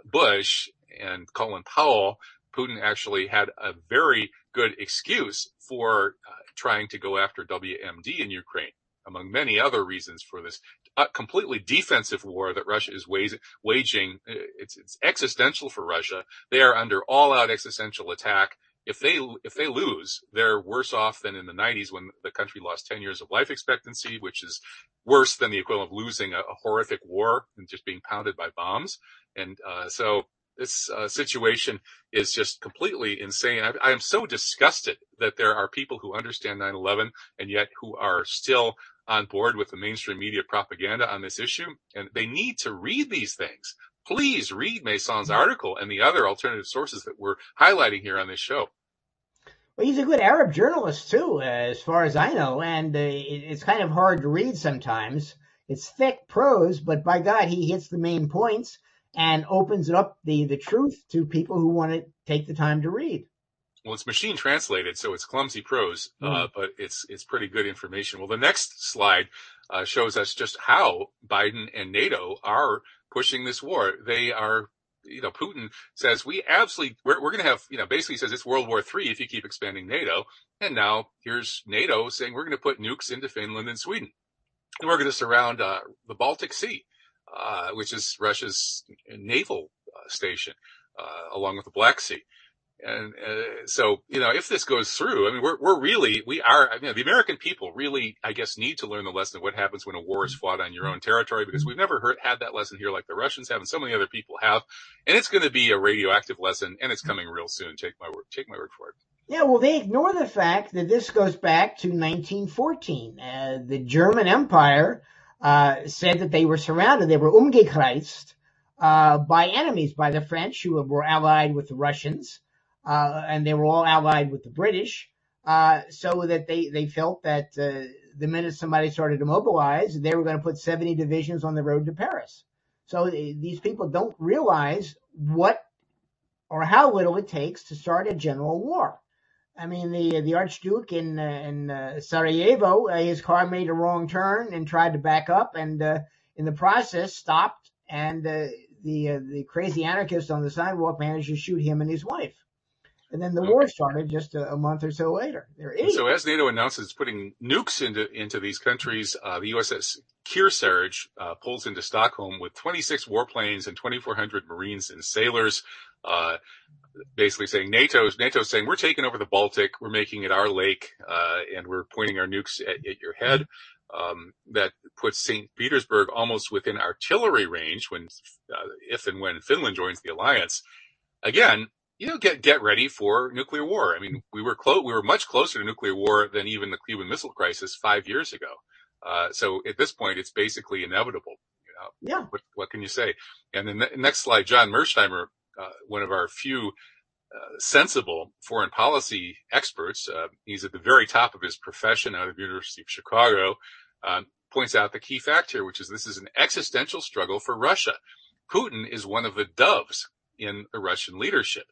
Bush and Colin Powell, Putin actually had a very good excuse for uh, trying to go after WMD in Ukraine among many other reasons for this uh, completely defensive war that Russia is waging. Uh, it's, it's existential for Russia. They are under all out existential attack. If they, if they lose, they're worse off than in the 90s when the country lost 10 years of life expectancy, which is worse than the equivalent of losing a, a horrific war and just being pounded by bombs. And, uh, so this uh, situation is just completely insane. I, I, am so disgusted that there are people who understand 9/11 and yet who are still on board with the mainstream media propaganda on this issue, and they need to read these things. Please read Meyssan's article and the other alternative sources that we're highlighting here on this show. Well, he's a good Arab journalist too, as far as I know, and uh, it's kind of hard to read sometimes. It's thick prose, but by God, he hits the main points and opens up the the truth to people who want to take the time to read well, it's machine translated, so it's clumsy prose, mm. uh, but it's it's pretty good information. Well, the next slide uh, shows us just how Biden and NATO are pushing this war. They are, you know, Putin says we absolutely we're, we're going to have, you know, basically says it's World War Three if you keep expanding NATO, and now here's NATO saying we're going to put nukes into Finland and Sweden, and we're going to surround uh, the Baltic Sea, uh, which is Russia's naval uh, station, uh, along with the Black Sea. And uh, so, you know, if this goes through, I mean, we're, we're really, we are, you know, the American people really, I guess, need to learn the lesson of what happens when a war is fought on your own territory because we've never heard, had that lesson here like the Russians have and so many other people have. And it's going to be a radioactive lesson and it's coming real soon. Take my word, take my word for it. Yeah, well, they ignore the fact that this goes back to 1914. Uh, the German Empire uh, said that they were surrounded, they were umgekreist uh, by enemies, by the French who were allied with the Russians uh, and they were all allied with the British, uh, so that they, they felt that uh, the minute somebody started to mobilize, they were going to put 70 divisions on the road to Paris. So uh, these people don't realize what or how little it takes to start a general war. I mean, the the Archduke in uh, in uh, Sarajevo, his car made a wrong turn and tried to back up, and in the process stopped, and the the crazy anarchist on the sidewalk managed to shoot him and his wife. And then the okay. war started just a, a, month or so later. So as NATO announces it's putting nukes into into these countries, uh, the USS Kearsarge uh, pulls into Stockholm with 26 warplanes and 2,400 Marines and sailors. Uh, basically saying NATO's NATO's saying we're taking over the Baltic, we're making it our lake, uh, and we're pointing our nukes at, at your head. Um, that puts St. Petersburg almost within artillery range when, uh, if and when Finland joins the alliance. Again, you know, get get ready for nuclear war. I mean, we were close, we were much closer to nuclear war than even the Cuban Missile Crisis five years ago. Uh, so at this point, it's basically inevitable. You know? Yeah. What, what can you say? And then the next slide, John Mearsheimer, uh, one of our few uh, sensible foreign policy experts. Uh, he's at the very top of his profession out of the University of Chicago. Um, points out the key fact here, which is this is an existential struggle for Russia. Putin is one of the doves in the Russian leadership.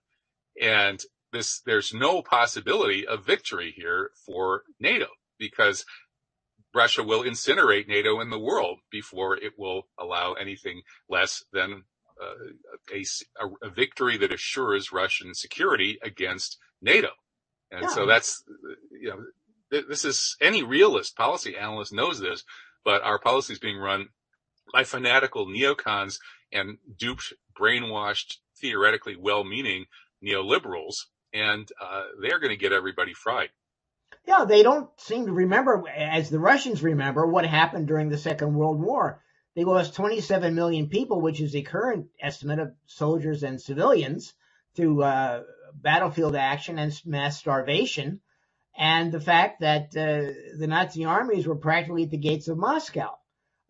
And this, there's no possibility of victory here for NATO because Russia will incinerate NATO in the world before it will allow anything less than uh, a, a, victory that assures Russian security against NATO. And yeah. so that's, you know, this is any realist policy analyst knows this, but our policy is being run by fanatical neocons and duped, brainwashed, theoretically well-meaning neoliberals, and uh, they're going to get everybody fried. Yeah, they don't seem to remember, as the Russians remember, what happened during the Second World War. They lost 27 million people, which is the current estimate of soldiers and civilians through uh, battlefield action and mass starvation. And the fact that uh, the Nazi armies were practically at the gates of Moscow.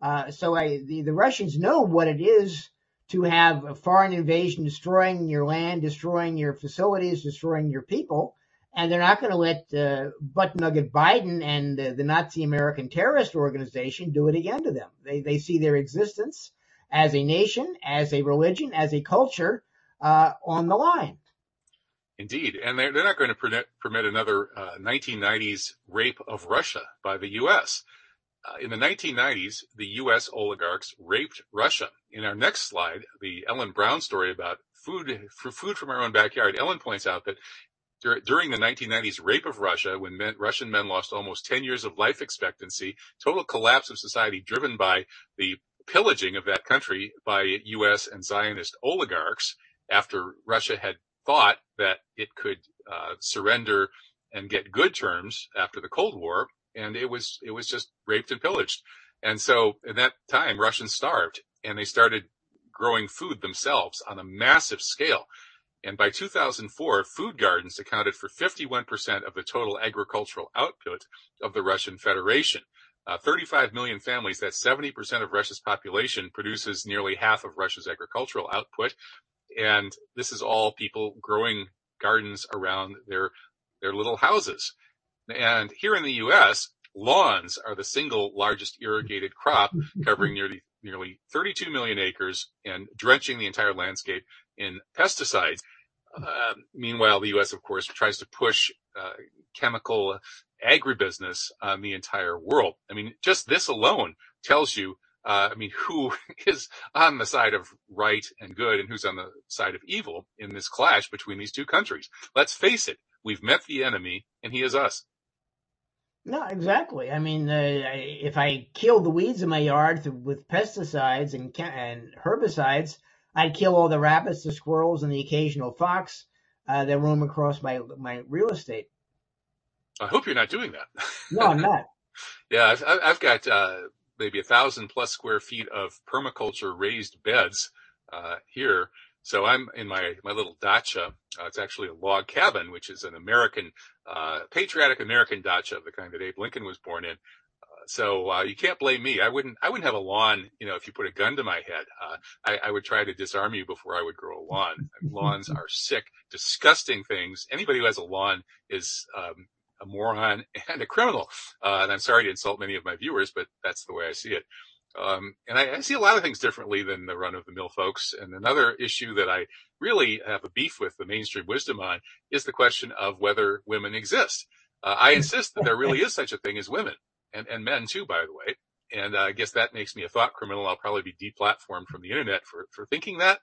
Uh, so I, the, the Russians know what it is to have a foreign invasion destroying your land, destroying your facilities, destroying your people. And they're not going to let uh, butt nugget Biden and uh, the Nazi American terrorist organization do it again to them. They, they see their existence as a nation, as a religion, as a culture uh, on the line. Indeed. And they're, they're not going to permit, permit another 1990s uh, rape of Russia by the U.S. Uh, in the 1990s, the U.S. oligarchs raped Russia. In our next slide, the Ellen Brown story about food, food from our own backyard, Ellen points out that dur- during the 1990s rape of Russia, when men, Russian men lost almost 10 years of life expectancy, total collapse of society driven by the pillaging of that country by U.S. and Zionist oligarchs after Russia had thought that it could uh, surrender and get good terms after the Cold War and it was it was just raped and pillaged. And so in that time, Russians starved, and they started growing food themselves on a massive scale. And by 2004, food gardens accounted for 51% of the total agricultural output of the Russian Federation. Uh, 35 million families, that's 70% of Russia's population, produces nearly half of Russia's agricultural output. And this is all people growing gardens around their, their little houses. And here in the U.S., lawns are the single largest irrigated crop, covering nearly nearly 32 million acres and drenching the entire landscape in pesticides. Uh, meanwhile, the U.S., of course, tries to push uh, chemical agribusiness on the entire world. I mean, just this alone tells you, uh, I mean, who is on the side of right and good and who's on the side of evil in this clash between these two countries. Let's face it, we've met the enemy and he is us. No, exactly. I mean, uh, if I killed the weeds in my yard with pesticides and, and herbicides, I'd kill all the rabbits, the squirrels, and the occasional fox uh, that roam across my my real estate. I hope you're not doing that. No, I'm not. yeah, I've, I've got uh, maybe a thousand plus square feet of permaculture raised beds uh, here so I'm in my, my little dacha. Uh, it's actually a log cabin, which is an American, uh, patriotic American dacha of the kind that Abe Lincoln was born in. Uh, so, uh, you can't blame me. I wouldn't, I wouldn't have a lawn, you know, if you put a gun to my head. Uh, I, I, would try to disarm you before I would grow a lawn. Lawns are sick, disgusting things. Anybody who has a lawn is, um, a moron and a criminal. Uh, and I'm sorry to insult many of my viewers, but that's the way I see it. Um, and I, I, see a lot of things differently than the run of the mill folks. And another issue that I really have a beef with the mainstream wisdom on is the question of whether women exist. Uh, I insist that there really is such a thing as women and, and men too, by the way. And uh, I guess that makes me a thought criminal. I'll probably be deplatformed from the internet for, for thinking that.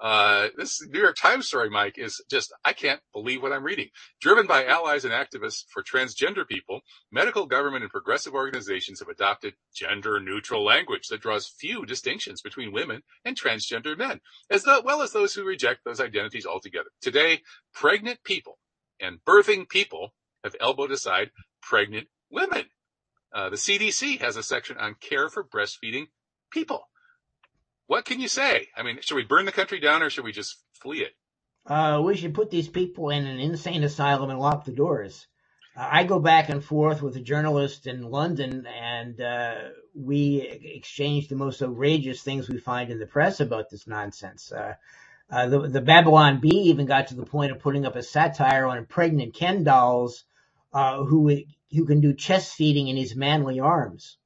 Uh, this New York Times story, Mike, is just, I can't believe what I'm reading. Driven by allies and activists for transgender people, medical, government, and progressive organizations have adopted gender neutral language that draws few distinctions between women and transgender men, as well as those who reject those identities altogether. Today, pregnant people and birthing people have elbowed aside pregnant women. Uh, the CDC has a section on care for breastfeeding people what can you say? I mean, should we burn the country down or should we just flee it? Uh, we should put these people in an insane asylum and lock the doors. Uh, I go back and forth with a journalist in London, and uh, we exchange the most outrageous things we find in the press about this nonsense. Uh, Uh, the, the Babylon Bee even got to the point of putting up a satire on pregnant Ken dolls uh, who who can do chest feeding in his manly arms.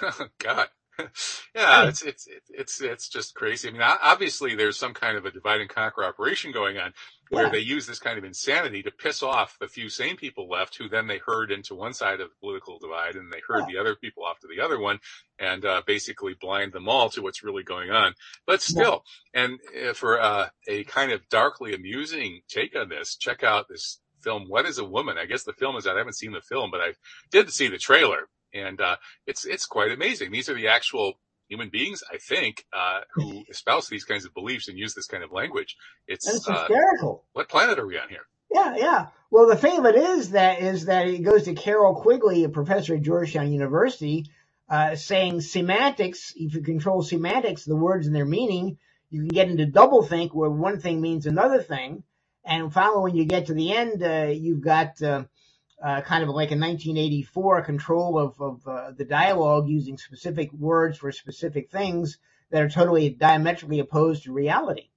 God. yeah, it's, it's, it's, it's just crazy. I mean, obviously there's some kind of a divide and conquer operation going on where yeah. they use this kind of insanity to piss off the few sane people left who then they herd into one side of the political divide and they herd yeah. the other people off to the other one and, uh, basically blind them all to what's really going on. But still, yeah. and uh, for, uh, a kind of darkly amusing take on this, check out this film, What is a Woman? I guess the film is out. I haven't seen the film, but I did see the trailer and uh, it's it's quite amazing. These are the actual human beings, I think, uh, who espouse these kinds of beliefs and use this kind of language. It's, it's uh, hysterical. What planet are we on here? Yeah, yeah. Well, the thing of it is that is that it goes to Carroll Quigley, a professor at Georgetown University, uh, saying semantics. If you control semantics, the words and their meaning, you can get into doublethink, where one thing means another thing. And finally, when you get to the end, uh, you've got uh, kind of like in 1984 control of, of uh, the dialogue using specific words for specific things that are totally diametrically opposed to reality.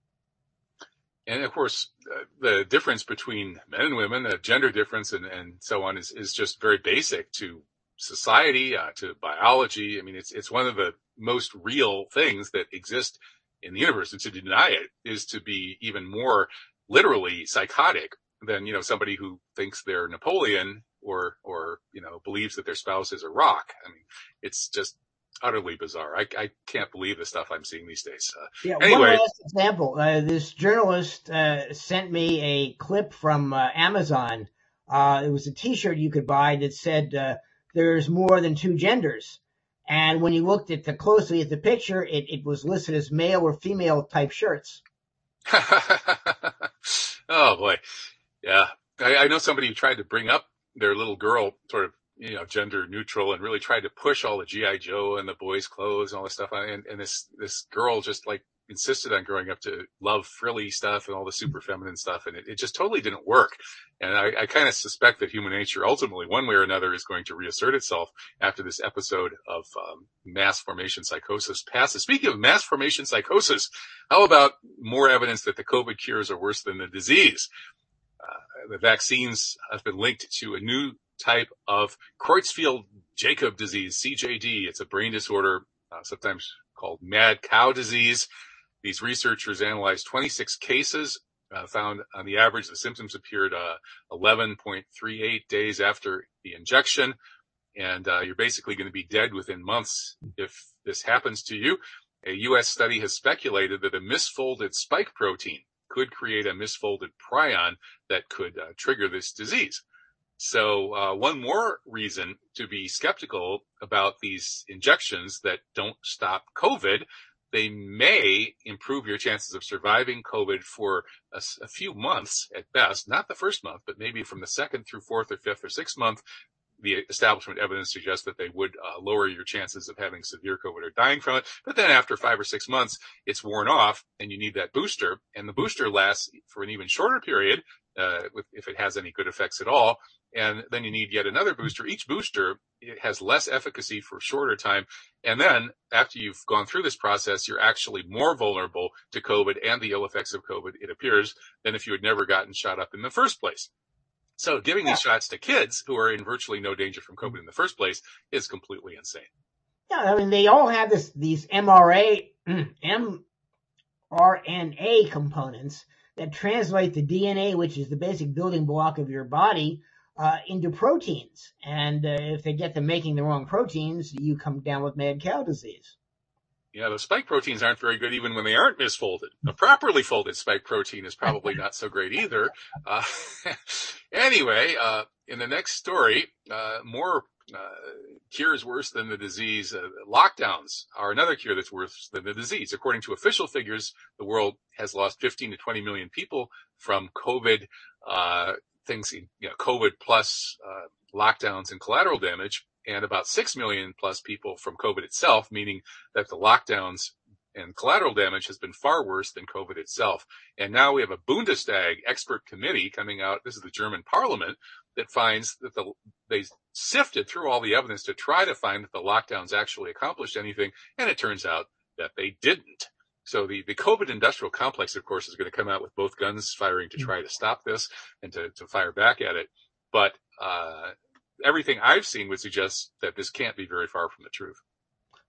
And of course, uh, the difference between men and women, the gender difference and, and so on is, is just very basic to society, uh, to biology. I mean, it's, it's one of the most real things that exist in the universe. And to deny it is to be even more literally psychotic than, you know, somebody who thinks they're Napoleon or, or, you know, believes that their spouse is a rock. I mean, it's just utterly bizarre. I, I can't believe the stuff I'm seeing these days. Uh, yeah, anyway. One last example. Uh, this journalist, uh, sent me a clip from, uh, Amazon. Uh, it was a t-shirt you could buy that said, uh, there's more than two genders. And when you looked at the closely at the picture, it, it was listed as male or female type shirts. oh boy. Yeah. I, I know somebody who tried to bring up their little girl sort of you know, gender neutral and really tried to push all the GI Joe and the boys' clothes and all this stuff. And, and this this girl just like insisted on growing up to love frilly stuff and all the super feminine stuff, and it, it just totally didn't work. And I, I kind of suspect that human nature ultimately, one way or another, is going to reassert itself after this episode of um, mass formation psychosis passes. Speaking of mass formation psychosis, how about more evidence that the COVID cures are worse than the disease? The vaccines have been linked to a new type of Creutzfeldt-Jakob disease, CJD. It's a brain disorder, uh, sometimes called mad cow disease. These researchers analyzed 26 cases, uh, found on the average the symptoms appeared uh, 11.38 days after the injection. And uh, you're basically going to be dead within months if this happens to you. A U.S. study has speculated that a misfolded spike protein could create a misfolded prion that could uh, trigger this disease. So uh, one more reason to be skeptical about these injections that don't stop COVID, they may improve your chances of surviving COVID for a, a, few months at best, not the first month, but maybe from the second through fourth or fifth or sixth month. The establishment evidence suggests that they would uh, lower your chances of having severe COVID or dying from it. But then after five or six months, it's worn off and you need that booster. And the booster lasts for an even shorter period, uh, if it has any good effects at all. And then you need yet another booster. Each booster has less efficacy for shorter time. And then after you've gone through this process, you're actually more vulnerable to COVID and the ill effects of COVID, it appears, than if you had never gotten shot up in the first place. So giving yeah. these shots to kids who are in virtually no danger from COVID in the first place is completely insane. Yeah, I mean, they all have this, these MRA, mRNA components that translate the DNA, which is the basic building block of your body, uh, into proteins. And uh, if they get them making the wrong proteins, you come down with mad cow disease. Yeah, the spike proteins aren't very good even when they aren't misfolded. A properly folded spike protein is probably not so great either. Uh, anyway, uh, in the next story, uh, more uh, cures worse than the disease. Uh, lockdowns are another cure that's worse than the disease. According to official figures, the world has lost 15 to 20 million people from COVID, uh, things, you know, COVID plus, uh, lockdowns and collateral damage, and about 6 million plus people from COVID itself, meaning that the lockdowns and collateral damage has been far worse than COVID itself. And now we have a Bundestag expert committee coming out. This is the German parliament that finds that the, they sifted through all the evidence to try to find that the lockdowns actually accomplished anything. And it turns out that they didn't. So the, the COVID industrial complex, of course, is going to come out with both guns firing to try to stop this and to, to fire back at it. But, uh, everything I've seen would suggest that this can't be very far from the truth.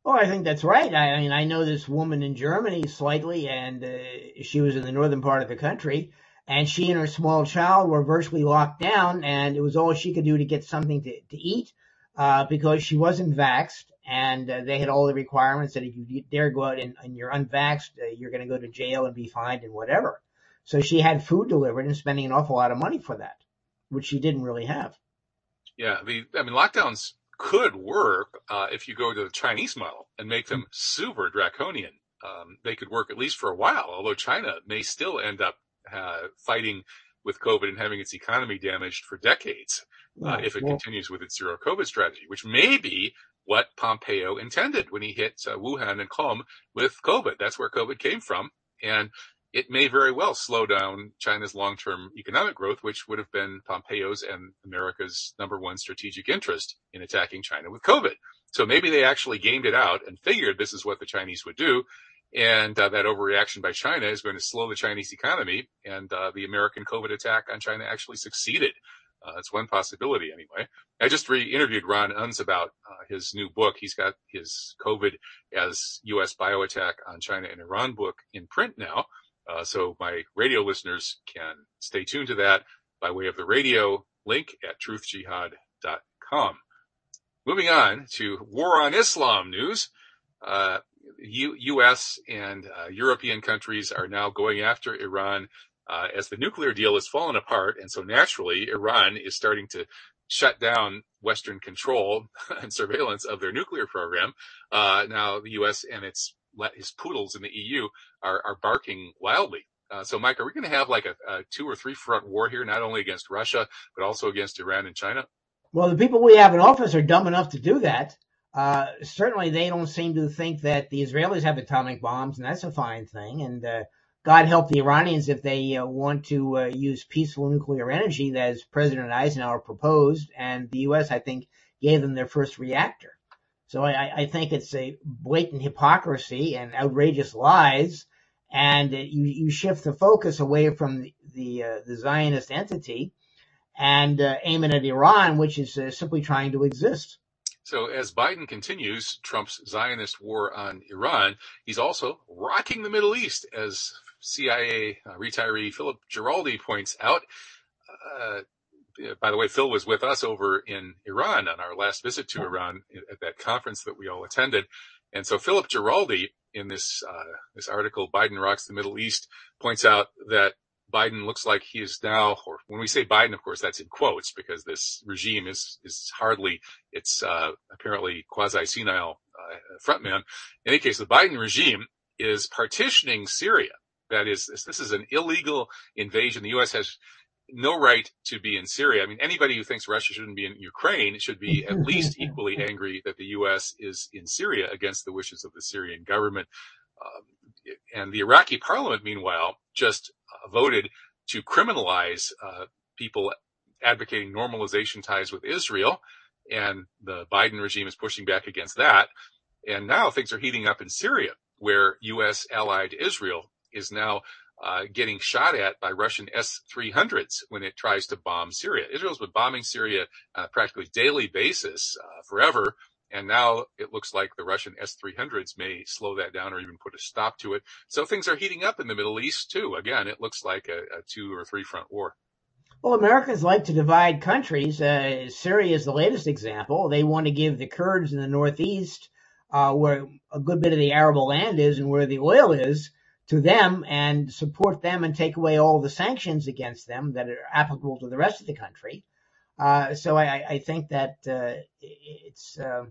Well, I think that's right. I, mean, I know this woman in Germany slightly, and uh, she was in the northern part of the country, and she and her small child were virtually locked down, and it was all she could do to get something to, to eat uh, because she wasn't vaxxed, and uh, they had all the requirements that if you dare go out and, and you're unvaxxed, uh, you're going to go to jail and be fined and whatever. So she had food delivered and spending an awful lot of money for that, which she didn't really have. Yeah, the I mean lockdowns could work uh, if you go to the Chinese model and make them super draconian. Um, they could work at least for a while, although China may still end up uh, fighting with COVID and having its economy damaged for decades uh, if it well, continues with its zero COVID strategy, which may be what Pompeo intended when he hit uh, Wuhan and Qom with COVID. That's where COVID came from. And it may very well slow down China's long-term economic growth, which would have been Pompeo's and America's number one strategic interest in attacking China with COVID. So maybe they actually gamed it out and figured this is what the Chinese would do. And uh, that overreaction by China is going to slow the Chinese economy. And uh, the American COVID attack on China actually succeeded. Uh, that's one possibility anyway. I just re-interviewed Ron Unz about uh, his new book. He's got his COVID as U.S. bioattack on China and Iran book in print now. Uh, so my radio listeners can stay tuned to that by way of the radio link at truthjihad.com. Moving on to war on Islam news. Uh, U- U.S. and uh, European countries are now going after Iran uh, as the nuclear deal has fallen apart, and so naturally Iran is starting to shut down Western control and surveillance of their nuclear program. Uh, now the U.S. and its his poodles in the EU are, are barking wildly. Uh, so, Mike, are we going to have like a, a, two or three front war here, not only against Russia, but also against Iran and China? Well, the people we have in office are dumb enough to do that. Uh, certainly, they don't seem to think that the Israelis have atomic bombs, and that's a fine thing. And uh, God help the Iranians if they uh, want to uh, use peaceful nuclear energy, as President Eisenhower proposed, and the U.S. I think gave them their first reactor. So I, I think it's a blatant hypocrisy and outrageous lies, and you, you shift the focus away from the the, uh, the Zionist entity and uh, aim it at Iran, which is uh, simply trying to exist. So as Biden continues Trump's Zionist war on Iran, he's also rocking the Middle East, as CIA uh, retiree Philip Giraldi points out. Uh, by the way, Phil was with us over in Iran on our last visit to Iran at that conference that we all attended. And so Philip Giraldi in this, uh, this article, Biden rocks the Middle East points out that Biden looks like he is now, or when we say Biden, of course, that's in quotes because this regime is, is hardly, it's, uh, apparently quasi senile, uh, frontman. In any case, the Biden regime is partitioning Syria. That is, this is an illegal invasion. The U.S. has no right to be in Syria. I mean, anybody who thinks Russia shouldn't be in Ukraine should be at least equally angry that the U.S. is in Syria against the wishes of the Syrian government. Um, and the Iraqi parliament, meanwhile, just uh, voted to criminalize uh, people advocating normalization ties with Israel. And the Biden regime is pushing back against that. And now things are heating up in Syria, where U.S. allied Israel is now uh, getting shot at by Russian S-300s when it tries to bomb Syria. Israel's been bombing Syria on a practically daily basis uh, forever. And now it looks like the Russian S-300s may slow that down or even put a stop to it. So things are heating up in the Middle East too. Again, it looks like a, a two or three front war. Well, Americans like to divide countries. Uh, Syria is the latest example. They want to give the Kurds in the northeast, uh, where a good bit of the arable land is and where the oil is, to them and support them and take away all the sanctions against them that are applicable to the rest of the country. Uh, so I, I, think that uh, it's uh,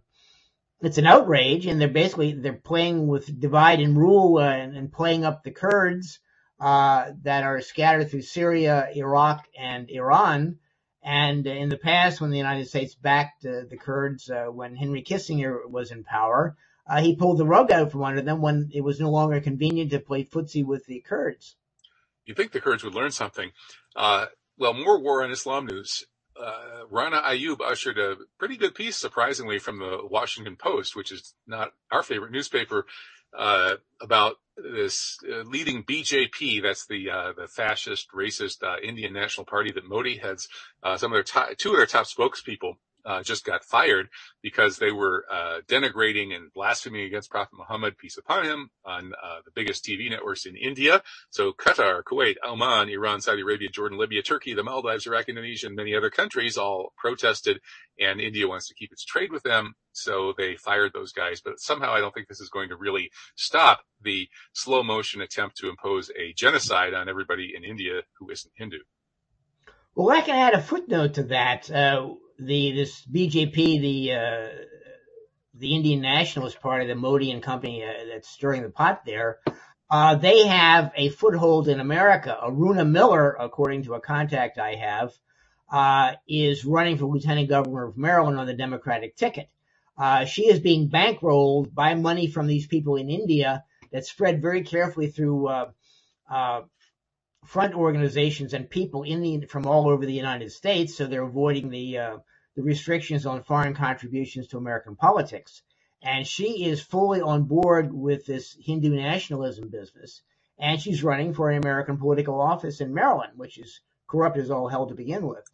it's an outrage, and they're basically they're playing with divide and rule uh, and, and, playing up the Kurds uh, that are scattered through Syria, Iraq, and Iran. And in the past, when the United States backed uh, the Kurds when Henry Kissinger was in power, uh, he pulled the rug out from under them when it was no longer convenient to play footsie with the Kurds. You think the Kurds would learn something? Uh, well, more war on Islam news. Uh, Rana Ayyub ushered a pretty good piece, surprisingly, from the Washington Post, which is not our favorite newspaper, uh, about this uh, leading BJP, that's the uh, the fascist, racist uh, Indian National Party that Modi heads. Uh, some of their two of their top spokespeople uh, just got fired because they were uh, denigrating and blaspheming against Prophet Muhammad, peace upon him, on uh, the biggest TV networks in India. So Qatar, Kuwait, Oman, Iran, Saudi Arabia, Jordan, Libya, Turkey, the Maldives, Iraq, Indonesia, and many other countries all protested, and India wants to keep its trade with them. So they fired those guys, but somehow I don't think this is going to really stop the slow motion attempt to impose a genocide on everybody in India who isn't Hindu. Well, I can add a footnote to that. Uh, the this BJP, the uh, the Indian Nationalist Party, the Modi and company uh, that's stirring the pot there, uh, they have a foothold in America. Aruna Miller, according to a contact I have, uh, is running for lieutenant governor of Maryland on the Democratic ticket. Uh, she is being bankrolled by money from these people in India that's spread very carefully through uh, uh, front organizations and people in the from all over the United States, so they're avoiding the uh, the restrictions on foreign contributions to American politics. And she is fully on board with this Hindu nationalism business, and she's running for an American political office in Maryland, which is corrupt as all hell to begin with.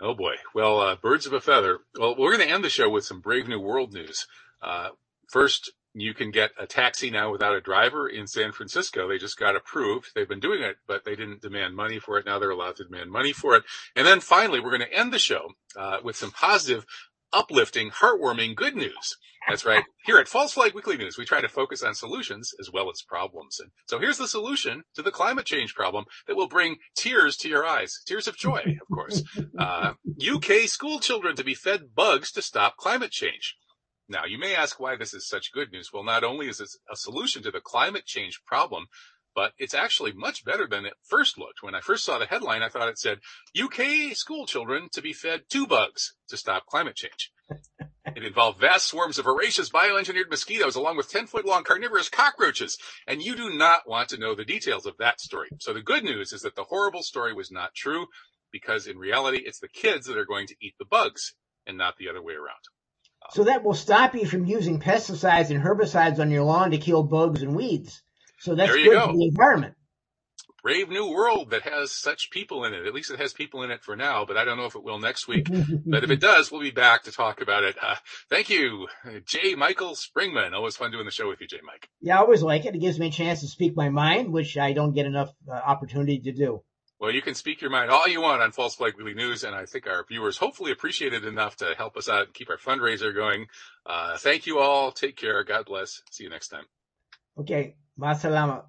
Oh boy. Well, uh, birds of a feather. Well, we're going to end the show with some Brave New World news. Uh, first, you can get a taxi now without a driver in San Francisco. They just got approved. They've been doing it, but they didn't demand money for it. Now they're allowed to demand money for it. And then finally, we're going to end the show uh, with some positive, uplifting, heartwarming good news. That's right. Here at False Flag Weekly News, we try to focus on solutions as well as problems. And so here's the solution to the climate change problem that will bring tears to your eyes. Tears of joy, of course. Uh, UK school children to be fed bugs to stop climate change. Now, you may ask why this is such good news. Well, not only is this a solution to the climate change problem, but it's actually much better than it first looked. When I first saw the headline, I thought it said UK school children to be fed two bugs to stop climate change. it involved vast swarms of voracious bioengineered mosquitoes along with 10 foot long carnivorous cockroaches. And you do not want to know the details of that story. So the good news is that the horrible story was not true because in reality, it's the kids that are going to eat the bugs and not the other way around. So that will stop you from using pesticides and herbicides on your lawn to kill bugs and weeds. So that's good go. for the environment. Brave new world that has such people in it. At least it has people in it for now, but I don't know if it will next week. but if it does, we'll be back to talk about it. Uh, thank you, J. Michael Springmann. Always fun doing the show with you, J. Mike. Yeah, I always like it. It gives me a chance to speak my mind, which I don't get enough uh, opportunity to do. Well, you can speak your mind all you want on False Flag Weekly News, and I think our viewers hopefully appreciate it enough to help us out and keep our fundraiser going. Uh, thank you all. Take care. God bless. See you next time. Okay. Masalama.